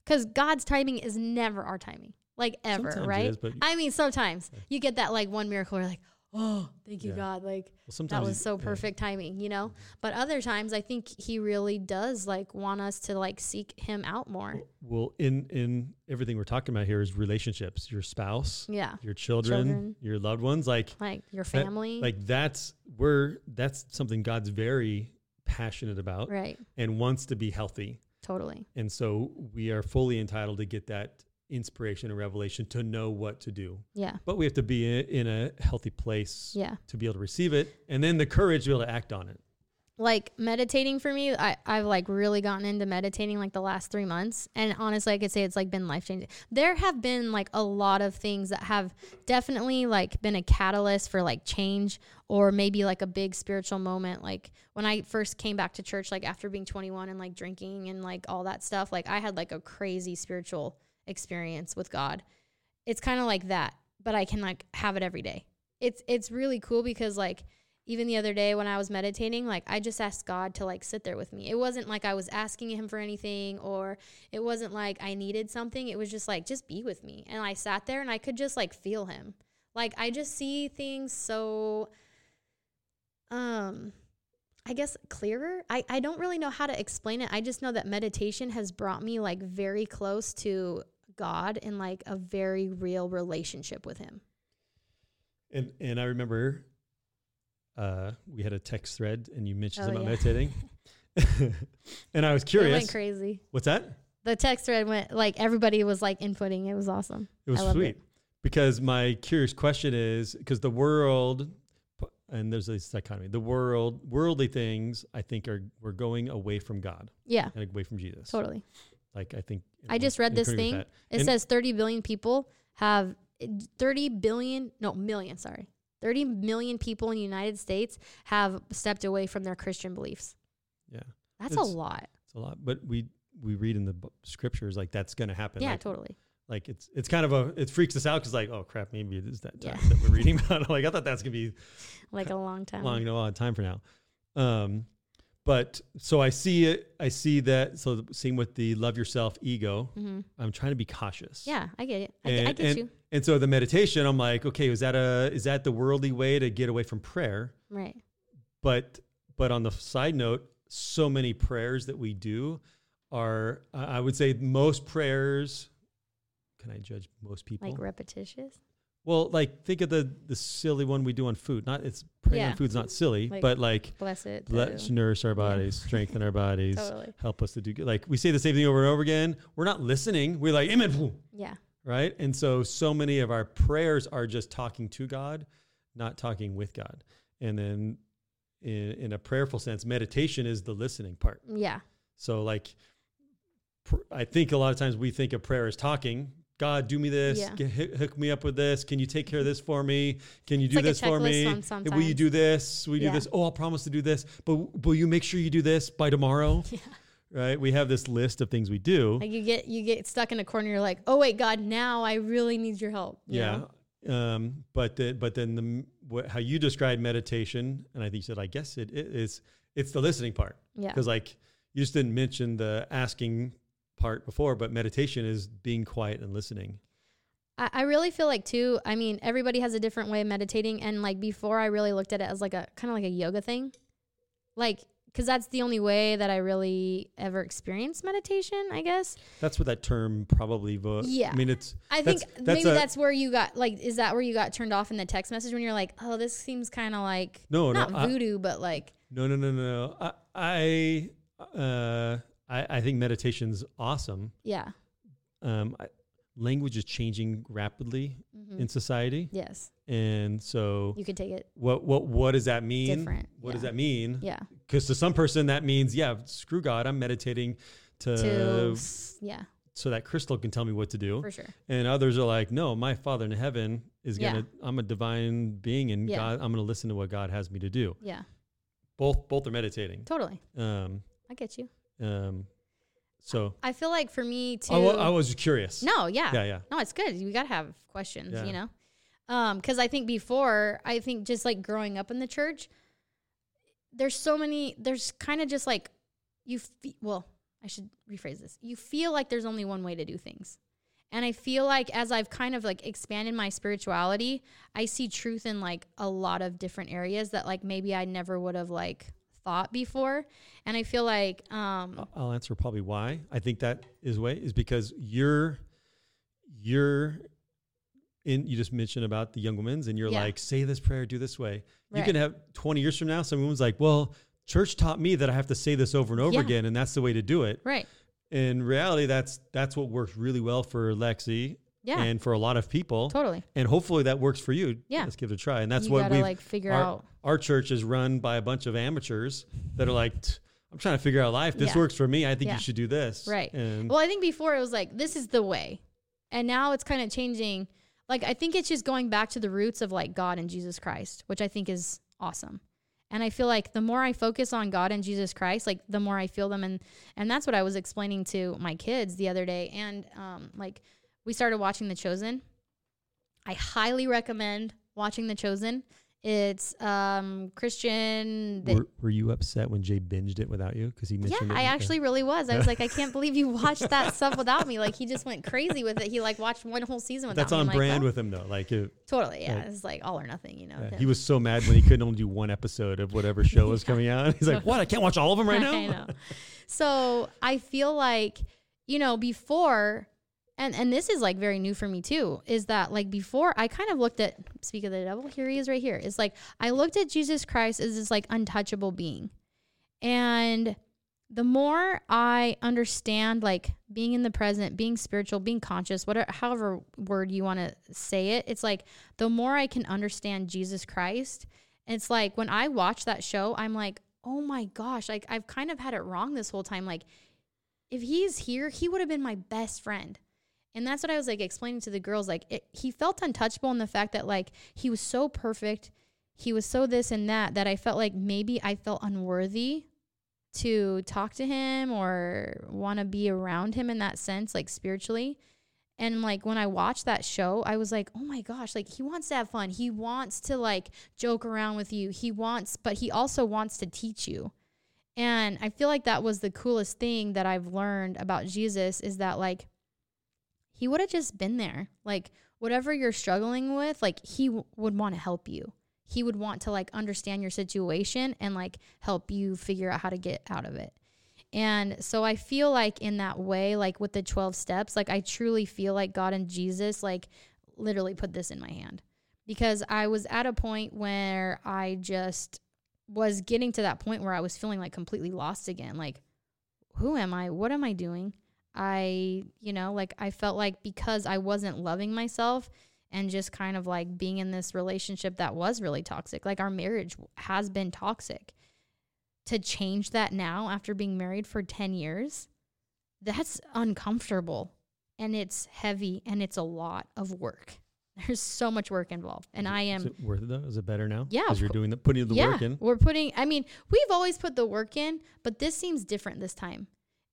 Cuz God's timing is never our timing. Like ever,
Sometimes
right?
is,
I mean, sometimes you get that like one miracle where you're like, "Oh, thank you
Yeah.
God." Like
Well,
that was so
yeah.
perfect timing, you know? But other times I think he really does like want us to like seek him out more.
Well, in in everything we're talking about here is relationships. Your spouse,
Yeah.
your children,
Children.
your loved ones. Like
Like your
that-
family.
like that's where that's something God's very passionate about
right.
and wants to be healthy.
Totally.
And so we are fully entitled to get that inspiration and revelation to know what to do.
Yeah.
But we have to be in, in a healthy place
Yeah.
to be able to receive it and then the courage to be able to act on it.
Like meditating for me, I, I've like really gotten into meditating like the last three months. And honestly, I could say it's like been life changing. There have been like a lot of things that have definitely like been a catalyst for like change or maybe like a big spiritual moment. Like when I first came back to church, like after being 21 and like drinking and like all that stuff, like I had like a crazy spiritual experience with God. It's kind of like that, but I can like have it every day. It's it's really cool because like even the other day when I was meditating, like I just asked God to like sit there with me. It wasn't like I was asking him for anything or it wasn't like I needed something. It was just like just be with me. And I sat there and I could just like feel him. Like I just see things so um I guess clearer. I, I don't really know how to explain it. I just know that meditation has brought me like very close to God and like a very real relationship with him.
And and I remember uh, we had a text thread and you mentioned
Oh,
about
yeah.
meditating. (laughs) and I was
It
curious.
went crazy.
What's that?
The text thread went like everybody was like inputting. It was awesome.
It was sweet.
it.
Because my curious question is because the world and there's this dichotomy. The world, worldly things, I think are we're going away from God
Yeah,
and away from Jesus.
totally.
Like I think
I just read this thing. It
And-
says 30 billion people have 30 billion, no, million, sorry. 30 million people in the United States have stepped away from their Christian beliefs.
Yeah,
That's
It's-
a lot.
it's a lot. But we we read in the b- scriptures like that's going to happen.
yeah,
like,
totally.
Like it's it's kind of a it freaks us out because like oh crap maybe it is that time
Yeah.
that we're reading about. (laughs) like I thought that's gonna be
Like a long time.
long, no, long time for now. Um, but so I see it. I see that. So the same with the love yourself ego.
hmm
I'm trying to be cautious.
Yeah, I get it. I,
And,
I get
and,
you.
and so the meditation, I'm like, okay, is that a is that the worldly way to get away from prayer?
Right.
But but on the side note, so many prayers that we do are, uh, I would say, most prayers. Can I judge most people?
Like repetitious.
well, like think of the the silly one we do on food. Not it's praying
Yeah.
on food's not silly,
Like,
but like
Bless it.
let's nourish our bodies, strengthen our (laughs) bodies,
Totally.
help us to do good. Like we say the same thing over and over again. We're not listening. We're like amen,
Yeah.
right? And so so many of our prayers are just talking to God, not talking with God. And then in, in a prayerful sense, meditation is the listening part.
Yeah.
So like pr- I think a lot of times we think of prayer as talking. God, do me this.
Yeah.
Get, hook, me up with this. Can you take care of this for me? Can you
It's
do
like
this for me? Will you do this? Will you
Yeah.
do this? Oh, I'll promise to do this. But will you make sure you do this by tomorrow? (laughs)
Yeah.
Right? We have this list of things we do.
Like you get you get stuck in a corner. You're like, oh wait, God, now I really need your help. you
yeah. Um, but the, but then the what, how you describe meditation, and I think you said, I guess it, it is it's the listening part
Yeah.
because like you just didn't mention the asking part before, but meditation is being quiet and listening.
I, I really feel like too. I mean, everybody has a different way of meditating, and like before, I really looked at it as like a kind of like a yoga thing, like because that's the only way that I really ever experienced meditation. I guess.
That's what that term probably. was.
Yeah.
I mean, it's
I think
That's-
maybe
a-
that's where you got like. Is that where you got turned off in the text message when you're like, oh, this seems kind of like
no,
not
no, I-
voodoo, but like
no, no, no, no. I, I, uh, I, I think meditation's awesome.
yeah.
Um, I, language is changing rapidly
Mhm.
in society,
Yes,
and so
you could take it
what, what, what does that mean?
different.
What
yeah.
does that mean?
Yeah.
Because to some person that means, yeah, screw God, I'm meditating to,
to yeah,
so that crystal can tell me what to do.
for sure.
And others are like, no, my Father in heaven is
Yeah.
gonna. I'm a divine being, and
Yeah.
God, I'm gonna listen to what God has me to do.
Yeah,
Both, both are meditating.
totally.
Um,
I get you.
Um, so
I feel like for me too.
I, was curious.
no, yeah.
Yeah, yeah.
No, it's good. You got to have questions,
Yeah.
you know? Um, cause I think before, I think just like growing up in the church, there's so many, there's kind of just like, you, fe- well, I should rephrase this. You feel like there's only one way to do things. And I feel like as I've kind of like expanded my spirituality, I see truth in like a lot of different areas that like maybe I never would have like thought before. And I feel like, um,
I'll- answer probably why I think that is way is because you're you're in you just mentioned about the young women's and you're
Yeah.
like say this prayer do this way you can have 20 years from now some woman's like well church taught me that I have to say this over and over
Yeah.
again and that's the way to do it
right.
in reality that's that's what works really well for Lexi
Yeah,
and for a lot of people
totally.
and hopefully that works for you
Yeah.
let's give it a try and that's
you
what we
like figure
our,
out.
our church is run by a bunch of amateurs that are like I'm trying to figure out life this
Yeah.
works for me I think
Yeah.
you should do this
Right.
and
Well, I think before it was like this is the way, and now it's kind of changing. Like I think it's just going back to the roots of like God and Jesus Christ, which I think is awesome. And I feel like the more I focus on God and Jesus Christ, like the more I feel them, and and that's what I was explaining to my kids the other day. And um, like we started watching The Chosen. I highly recommend watching The Chosen. It's um Christian.
Were, were you upset when Jay binged it without you? Because he
yeah,
mentioned it.
I actually really was. I was (laughs) like, I can't believe you watched that stuff without me. Like he just went crazy with it. He like watched one whole season without
That's
me.
On
like,
brand
well,
with him though. Like, it,
totally. Yeah,
like-
it's like all or nothing. You know.
yeah, he was so mad when he couldn't only do one episode of whatever show was coming (laughs) out. He's like, "What? I can't watch all of them right (laughs) now."
I know. So I feel like you know before, and and this is like very new for me too. Is that like before I kind of looked at speak of the devil. Here he is right here. It's like I looked at Jesus Christ as this like untouchable being, and the more I understand like being in the present, being spiritual, being conscious, whatever however word you want to say it, it's like the more I can understand Jesus Christ, it's like when I watch that show, I'm like, "Oh my gosh, like I've kind of had it wrong this whole time. Like if he's here, he would have been my best friend." And that's what I was like explaining to the girls like it, he felt untouchable in the fact that like he was so perfect, he was so this and that that I felt like maybe I felt unworthy to talk to him or want to be around him in that sense, like spiritually. And like when I watched that show, I was like, oh my gosh, like he wants to have fun. He wants to like joke around with you. He wants, but he also wants to teach you. And I feel like that was the coolest thing that I've learned about Jesus is that like he would have just been there. Like whatever you're struggling with, like he w- would want to help you. He would want to like understand your situation and like help you figure out how to get out of it. And so I feel like in that way, like with the 12 steps, like I truly feel like God and Jesus, like literally put this in my hand because I was at a point where I just was getting to that point where I was feeling like completely lost again. Like, who am I? What am I doing? I, you know, like I felt like because I wasn't loving myself and just kind of like being in this relationship that was really toxic, like our marriage has been toxic to change that now after being married for 10 years, that's uncomfortable and it's heavy and it's a lot of work. (laughs) There's so much work involved. And I am
Is it worth it though? Is it better now?
Yeah,
Because you're doing the putting the
yeah,
work in.
We're putting I mean, we've always put the work in, but this seems different this time.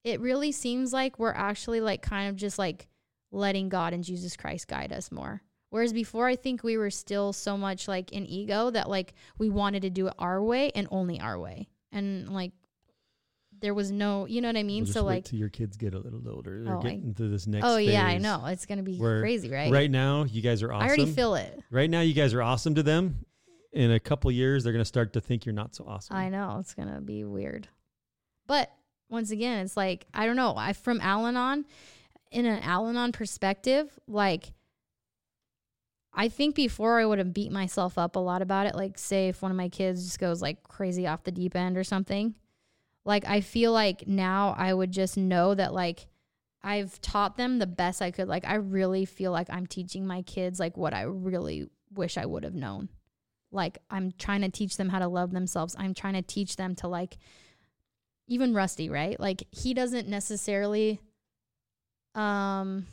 It really seems like we're actually like kind of just like letting God and Jesus Christ guide us more. Whereas before I think we were still so much like in ego that like we wanted to do it our way and only our way. And like there was no, you know what I mean?
We'll
so like
till your kids get a little older. They're
Oh, I-
getting to this next.
Oh yeah, I know. It's going to be crazy, right?
Right now, you guys are awesome.
I already feel it.
right now, you guys are awesome to them. In a couple years, they're gonna start to think you're not so awesome.
I know it's gonna be weird, but once again, it's like I don't know. I from Al-Anon, in an Al-Anon perspective, like I think before I would have beat myself up a lot about it. Like, say if one of my kids just goes like crazy off the deep end or something, like I feel like now I would just know that like I've taught them the best I could. Like I really feel like I'm teaching my kids like what I really wish I would have known. Like I'm trying to teach them how to love themselves. I'm trying to teach them to like even Rusty, right? Like he doesn't necessarily um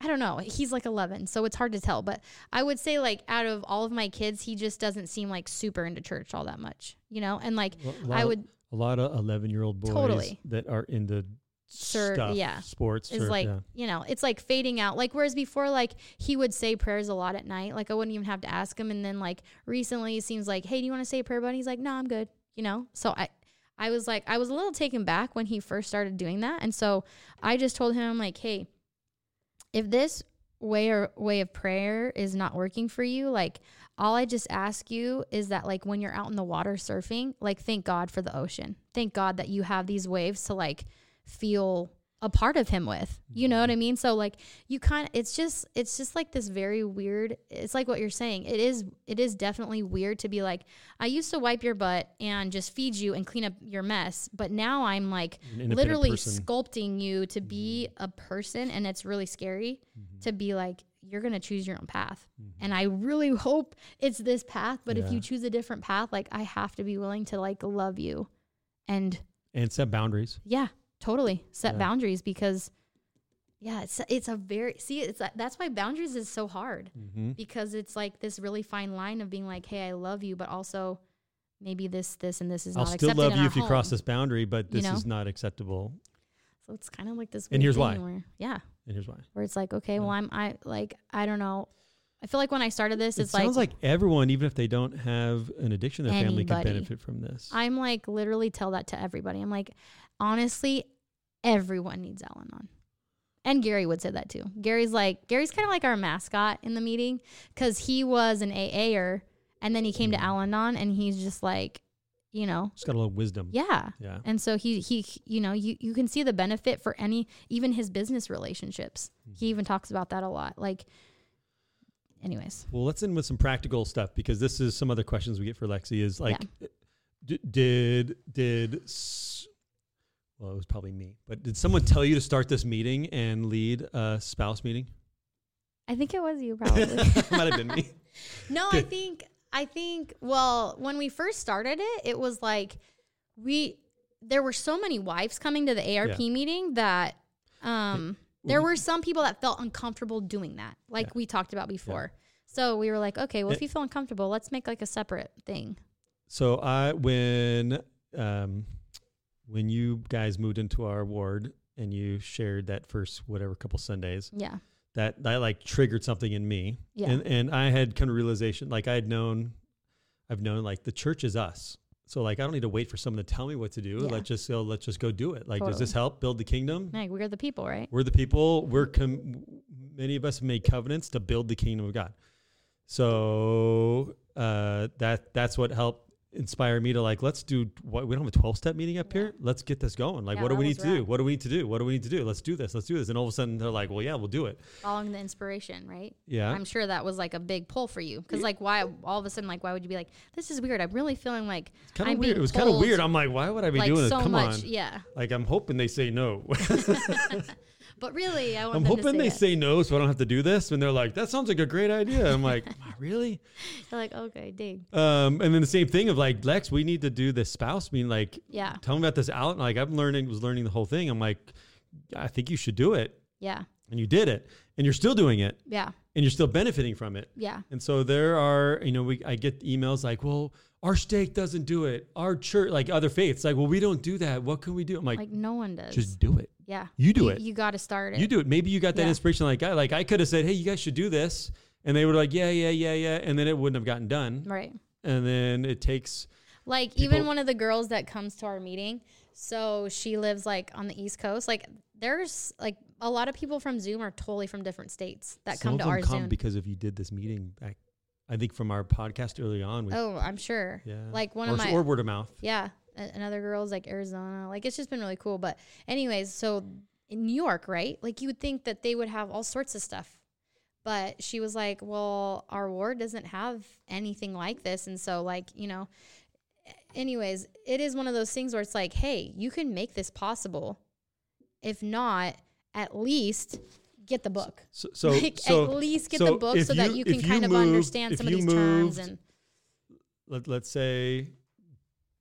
I don't know. He's like 11, so it's hard to tell, but I would say like out of all of my kids, he just doesn't seem like super into church all that much, you know? And like
lot
I would
a lot of 11 year old boys
Totally.
that are into
Sur-
stuff,
yeah.
sports.
is
surf,
like
yeah.
you know it's like fading out like whereas before like he would say prayers a lot at night like i wouldn't even have to ask him and then like recently it seems like hey do you want to say a prayer buddy he's like no i'm good you know so i i was like i was a little taken back when he first started doing that. And so i just told him like hey if this way or way of prayer is not working for you like all i just ask you is that like when you're out in the water surfing like thank god for the ocean. Thank god that you have these waves to like feel a part of him with you know what mm-hmm. i mean? So like you kind of it's just it's just like this very weird it's like what you're saying. It is it is definitely weird to be like i used to wipe your butt and just feed you and clean up your mess but now i'm like literally sculpting you to be mm-hmm. a person and it's really scary mm-hmm. to be like you're going to choose your own path. And i really (laughs) hope it's this path but if you choose a different path like i have to be willing to like love you and
and set boundaries.
yeah totally set
Yeah.
boundaries because yeah it's it's a very see it's that's why boundaries is so hard
Mm-hmm.
because it's like this really fine line of being like hey i love you but also maybe this this and this is
I'll
not
still love you if you cross this boundary, but
You
this
know?
is not acceptable.
so it's kind of like this
And here's why.
where yeah
And here's why.
where it's like okay well i'm i like i don't know i feel like when i started this it's like
It
it's
sounds
like,
like, everyone, even if they don't have an addiction, their family can benefit from this.
i'm like literally tell that to everybody i'm like honestly everyone needs al-anon and Gary would say that too. Gary's like Gary's kind of like our mascot in the meeting because he was an AAer and then he came to
Mm.
Al-Anon and he's just like, you know,
he's got a little wisdom.
yeah.
Yeah.
And so he he you know you you can see the benefit for any even his business relationships. He even talks about that a lot. Like, anyways,
Well, let's end with some practical stuff because this is some other questions we get for Lexi. Is like, d- did did s- well, it was probably me, but did someone tell you to start this meeting and lead a spouse meeting?
I think it was you probably. (laughs)
Might have been me. (laughs)
No, I think I think well, when we first started it, it was like we there were so many wives coming to the ARP meeting that um there were some people that felt uncomfortable doing that, like
Yeah.
we talked about before. So we were like, okay, well, if you feel uncomfortable, let's make like a separate thing.
So I when um when you guys moved into our ward and you shared that first whatever couple Sundays,
Yeah.
that that like triggered something in me.
Yeah.
And and I had kind of realization like I had known I've known like the church is us. So like I don't need to wait for someone to tell me what to do.
Yeah.
Let's just go let's just go do it. Like does this help build the kingdom?
Like we're the people, right?
We're the people. We're com- many of us have made covenants to build the kingdom of God. So uh, that that's what helped inspire me to like let's do what we don't have a 12 step meeting up
Yeah.
here let's get this going. Like
Yeah,
what do we need to do? what do we need to do? What do we need to do? Let's do this. Let's do this. And all of a sudden they're like well yeah we'll do it.
Following the inspiration, right?
yeah.
I'm sure that was like a big pull for you. Because like why all of a sudden like why would you be like, this is weird. I'm really feeling like
kind of weird. it was kind of weird. I'm like why would i be
like
doing this? come
much.
on.
Yeah.
like i'm hoping they say no (laughs) (laughs)
But really I want
i'm
them
hoping
to
they
say,
say no so i don't have to do this and they're like that sounds like a great idea i'm like (laughs) really
it. (laughs) They're like, okay, dig.
Um, and then the same thing of like Lex, we need to do this spouse mean like
Yeah.
tell me about this out. Like I'm learning, was learning the whole thing. I'm like, I think you should do it,
Yeah.
and you did it, and you're still doing it,
Yeah.
and you're still benefiting from it.
Yeah.
And so there are, you know, we I get emails like, well, our stake doesn't do it. Our church, like other faiths, like, well, we don't do that. What can we do? I'm like,
Like no one does.
just do it.
Yeah.
You do
you,
it.
You got to start it.
You do it. Maybe you got that
Yeah.
inspiration like I like I could have said, hey, you guys should do this, and they were like, yeah, yeah, yeah, yeah, and then it wouldn't have gotten done.
Right.
And then it takes
Like
People-
even one of the girls that comes to our meeting, so she lives like on the East Coast. Like there's like a lot of people from Zoom are totally from different states that
Some
come to our
come
Zoom.
because if you did this meeting back, I think from our podcast early on. We,
oh, I'm sure.
yeah,
Like one
or,
of my
or word of mouth.
yeah, another girl's like Arizona. Like it's just been really cool. But anyways, so in New York, right? Like you would think that they would have all sorts of stuff. But she was like, "Well, our ward doesn't have anything like this." And so like, you know, anyways, it is one of those things where it's like, "Hey, you can make this possible. If not, at least get the book."
So, so, (laughs)
like
so
at least get
so
the book so that
you-
you can
you
kind of understand some of
you
these terms and
let, let's say,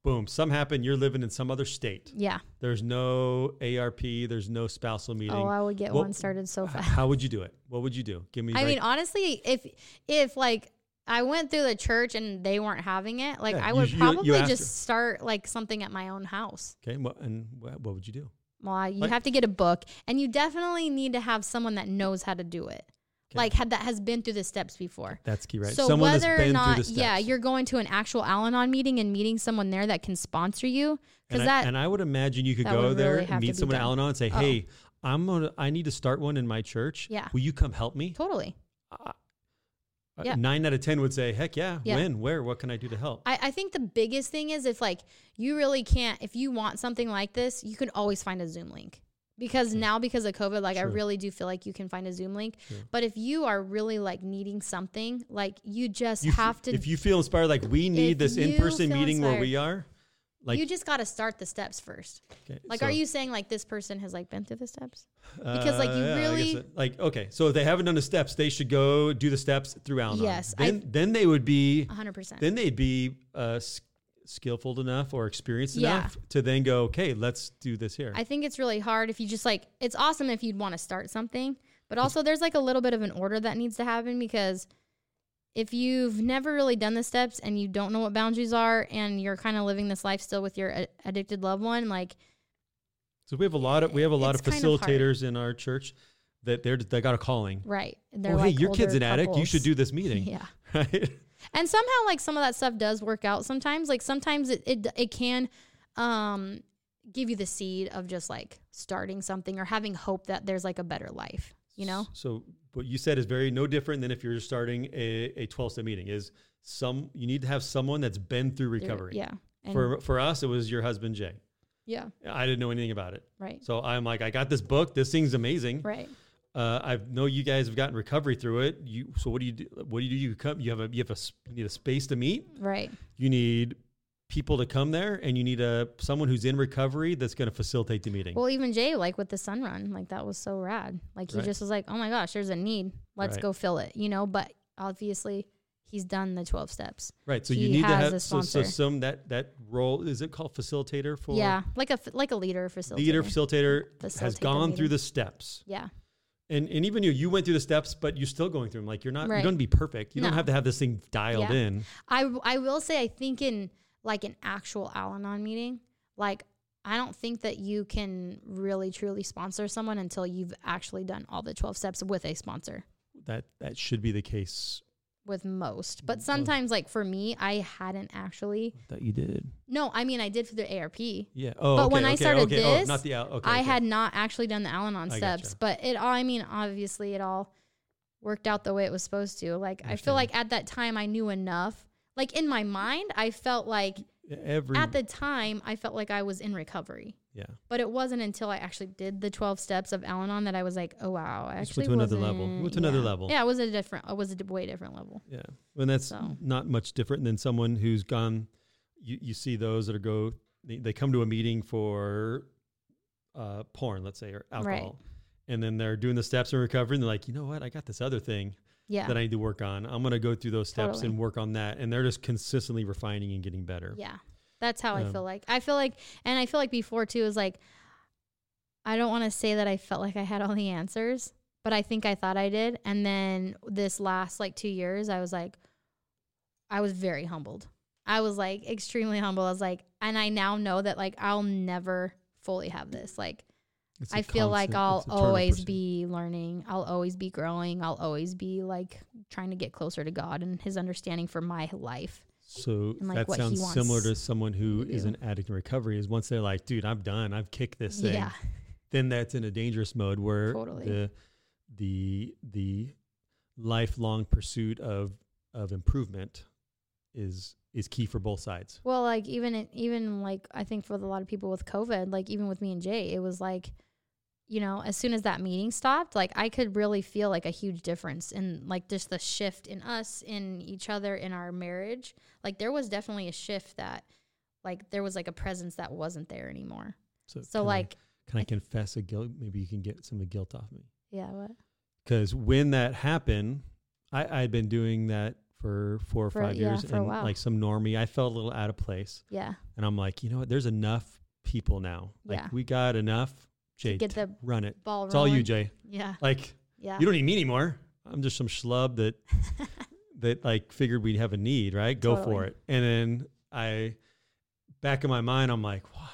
boom, some happened. You're living in some other state.
yeah.
There's no ARP. There's no spousal meeting.
Oh, I would get
What-
one started so fast.
How would you do it? What would you do? Give me.
I
like,
mean, honestly, if if like I went through the church and they weren't having it, like
Yeah,
I
you-
would
you- you
probably
asked
just
her.
start like something at my own house.
okay, what, and what, what would you do?
Well, you
Like-
have to get a book, and you definitely need to have someone that knows how to do it,
Okay.
like had that has been through the steps before.
That's key, right?
So
Someone
whether
been
or not,
through the steps.
yeah, you're going to an actual Al-Anon meeting and meeting someone there that can sponsor you,
and
because
I,
that
and I would imagine you could go
would
there
really
and meet someone at. Al-Anon and say,
Oh.
"Hey, I'm gonna. I need to start one in my church.
Yeah.
will you come help me?"
totally.
Uh,
Yeah.
Nine out of ten would say, "Heck yeah,
Yeah.
when, where, what can I do to help?"
I, I think the biggest thing is if like you really can't if you want something like this, you can always find a Zoom link. Because now because of COVID, like I really do feel like you can find a Zoom link. But if you are really like needing something, like you just
You f-
have to
if you feel inspired, like we need this in-person meeting where we are. Like,
you just gotta start the steps first.
okay,
Like
so,
are you saying like this person has like been through the steps? because, like, you
uh, guess
really-
like okay, so if they haven't done the steps, they should go do the steps through Al-Anon.
Yes, I-
then then they would be
hundred percent.
then they'd be uh, skillful enough or experienced
Yeah.
enough to then go, okay, let's do this here.
I think it's really hard if you just like it's awesome if you'd want to start something, but also there's like a little bit of an order that needs to happen because if you've never really done the steps and you don't know what boundaries are and you're kind of living this life still with your a- addicted loved one, like
so we have a lot of we have a lot of
kind of
facilitators in our church that they're they got a calling.
right, oh, they're
oh,
like
hey, your kid's an addict. You should do this meeting, (laughs)
yeah. (laughs)
right?
And somehow like some of that stuff does work out sometimes. Like sometimes it it, it can um give you the seed of just like starting something or having hope that there's like a better life, you know?
So what you said is very no different than if you're starting a, a 12 step meeting is some you need to have someone that's been through recovery.
Yeah. And
For for us, it was your husband Jay.
yeah,
I didn't know anything about it.
right.
So I'm like, I got this book. This thing's amazing.
Right.
Uh, I know you guys have gotten recovery through it. You so what do you do? What do you do? You come. You have a you have a you need a space to meet.
Right.
You need people to come there, and you need a someone who's in recovery that's going to facilitate the meeting.
Well, even Jay, like with the sun run, like that was so rad. Like he
Right.
just was like, "Oh my gosh, there's a need. Let's
Right.
go fill it," you know. But obviously, he's done the twelve steps.
right. So you need to have so, so some that that role is it called facilitator for
yeah, like a like a leader facilitator.
leader facilitator has
Facilitate the
gone through the steps.
Yeah,
And, and even you, you went through the steps, but you're still going through them. Like you're not, you're
going
to be perfect. You don't have to have this thing dialed
Yeah.
in.
I will say I think in like an actual Al-Anon meeting, like I don't think that you can really truly sponsor someone until you've actually done all the 12 steps with a sponsor
That that should be the case
with most. But
Well-
sometimes like for me, I hadn't actually
that you did.
No, I mean I did for the ARP.
Yeah. Oh,
But
okay,
when I
okay,
started
okay. Oh,
this,
not the al-.
I had not actually done the Al-Anon
I
steps,
gotcha.
but it all I mean obviously it all worked out the way it was supposed to. Like I feel like at that time I knew enough. Like in my mind, I felt like
every
at the time I felt like I was in recovery.
Yeah.
But it wasn't until I actually did the 12 steps of Al-Anon that I was like, oh wow, I actually
went to another level. Went to another
yeah.
level.
Yeah, it was a different it was a way different level.
Yeah, and that's
So.
not much different than someone who's gone. You you see those that are go. They, they come to a meeting for uh, porn, let's say, or alcohol, and then they're doing the steps in recovery, and they're like, you know what, I got this other thing
Yeah.
that I need to work on. I'm gonna go through those steps
Totally.
and work on that, and they're just consistently refining and getting better.
Yeah. That's how I
Um,
feel like. I feel like and I feel like before too is like I don't want to say that I felt like I had all the answers, but I think I thought I did. And then this last like 2 years I was like I was very humbled. I was like extremely humble. I was like and I now know that like I'll never fully have this. Like I feel like I'll always be learning. I'll always be growing. I'll always be like trying to get closer to God and his understanding for my life.
So
like,
that sounds similar to someone who
to
is an addict in recovery. Is once they're like, dude, I'm done. I've kicked this thing.
Yeah.
then that's in a dangerous mode where
Totally.
the the the lifelong pursuit of of improvement is is key for both sides.
Well, like even even like I think for a lot of people with COVID, like even with me and Jay, it was like, you know, as soon as that meeting stopped, like I could really feel like a huge difference in like just the shift in us, in each other, in our marriage. Like there was definitely a shift that, like there was like a presence that wasn't there anymore.
So,
So
can
like,
I, can I confess a guilt? Maybe you can get some of the guilt off me.
yeah, what?
Because when that happened, I I had been doing that for four or
For-
five
yeah,
years, and like some normie, I felt a little out of place,
Yeah,
and I'm like, you know what? There's enough people now. Like
Yeah.
we got enough. Jay,
get the
run it.
ball
It's all you. Jay.
Yeah,
Like
yeah,
you don't need me anymore. I'm just some schlub that (laughs) that like figured we'd have a need, right? Go for it. And then I back in my mind, I'm like, what?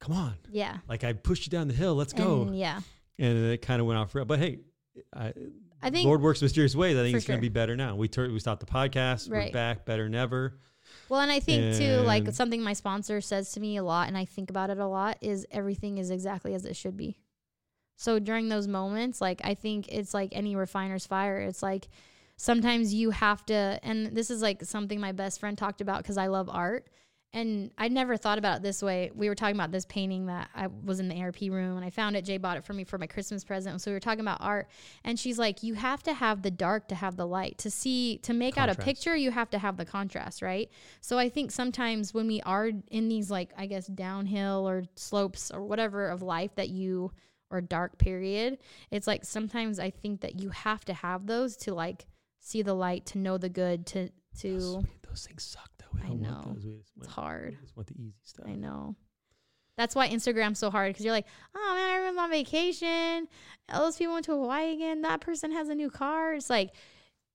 Come on.
yeah.
Like I pushed you down the hill. Let's go.
And yeah,
And then it kind of went off. But hey, I,
I think
Lord works mysterious ways. I think it's going to be better now. We tur- we stopped the podcast. We're
Right.
back better than ever.
Well, and I think too, like something my sponsor says to me a lot, and I think about it a lot, is everything is exactly as it should be. So during those moments, like I think it's like any refiner's fire. It's like sometimes you have to, and this is like something my best friend talked about because I love art. And I never thought about it this way. We were talking about this painting that I was in the ARP room and I found it. Jay bought it for me for my Christmas present. So we were talking about art. And she's like, You have to have the dark to have the light. To see, to make out a picture, you have to have the contrast, right? So I think sometimes when we are in these, like, I guess, downhill or slopes or whatever of life that you, or dark period, it's like sometimes I think that you have to have those to like see the light, to know the good, to, to,
Those, those things suck. We
I know.
those. We
it's hard.
we want the easy stuff.
I know. That's why Instagram's so hard because you're like, oh man, everyone's on vacation. All those people went to Hawaii again. That person has a new car. It's like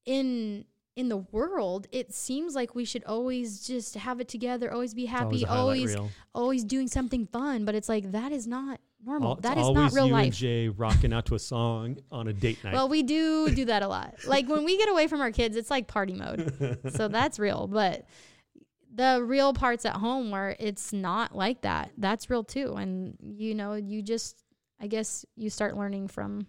in in the world, it seems like we should always just have it together, always be happy,
a highlight
always always doing something fun. But it's like that is not normal.
Al- it's
that is
always
not real
you and
life.
Jay rocking out to a song on a date night.
Well, we do do that a lot. Like when we get away from our kids, it's like party mode. (laughs) so that's real. But the real parts at home where it's not like that, that's real too. And you know, you just, I guess, you start learning from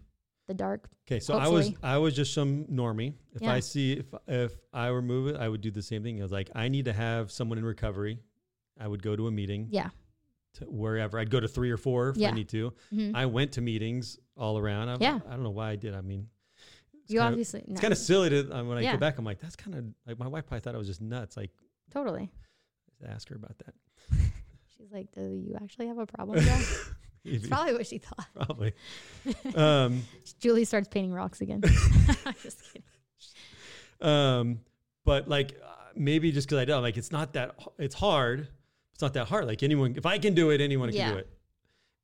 the dark.
Okay, so I was I was just some normie. If
Yeah.
I see if if I remove it, I would do the same thing. I was like, I need to have someone in recovery. I would go to a meeting
Yeah.
to wherever. I'd go to three or four if
Yeah.
I need to.
Mhm.
I went to meetings all around. I,
Yeah.
I don't know why I did. I mean, it's
you obviously,
it's
no,
kind of silly to uh, when I
Yeah.
go back. I'm like, that's kind of like my wife probably thought I was just nuts. Like,
totally.
ask her about that. (laughs)
She's like, do you actually have a problem? Joe?" (laughs) It's probably what she thought.
Probably. (laughs) um,
Julie starts painting rocks again. Just kidding.
Um, but like uh, maybe just because I don't like it's not that it's hard. It's not that hard. Like anyone, if I can do it, anyone can
Yeah.
do it.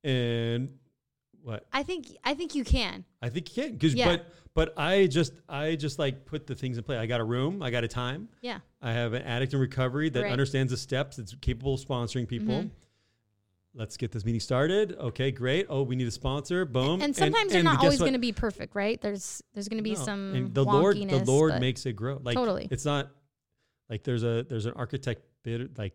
And what
I think, I think you can.
I think you can because
Yeah.
but but I just I just like put the things in play. I got a room. I got a time.
Yeah.
I have an addict in recovery that
Right.
understands the steps. That's capable of sponsoring people.
Mhm.
let's get this meeting started. Okay, great. Oh, we need a sponsor. Boom.
And sometimes they're
and
not always going to be perfect, right? There's there's going to be
No.
some
and the Lord the Lord makes it grow. Like
Totally.
it's not like there's a there's an architect bid like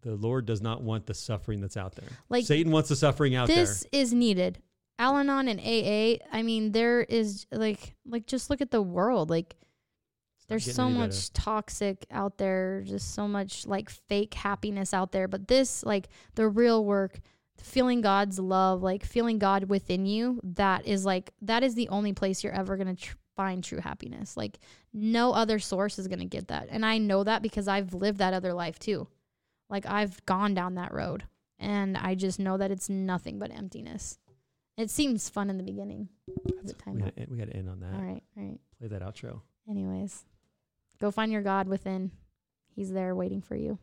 the Lord does not want the suffering that's out there.
Like,
Satan wants the suffering out
this is needed. Al-Anon and AA, I mean, there is like like just look at the world. Like
there. It's not
there's so much
better.
toxic out there, just so much like fake happiness out there. But this, like the real work, feeling God's love, like feeling God within you, that is like that is the only place you're ever gonna tr- find true happiness. Like no other source is gonna get that, and I know that because I've lived that other life too. Like I've gone down that road, and I just know that it's nothing but emptiness. It seems fun in the beginning. Time
We gotta, end- we got to end on that.
All right, all right.
Play that outro.
Anyways, go find your God within. He's there waiting for you.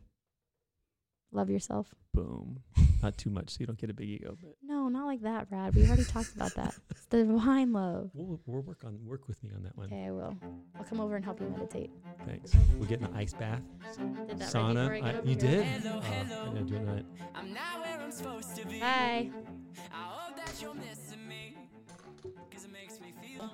Love yourself.
Boom. not too much, so you don't get a big ego, but
No, not like that, Brad. We already talked about that. It's the divine love. (laughs)
we'll, we'll work on work with me on that one.
Okay, I will. I'll come over and help you meditate.
Thanks. We'll get in an ice bath,
Did that
sauna.
right before I
I-
get over
you
here.
did? Oh, I didn't do that.
I'm not where I'm supposed to be.
Bye.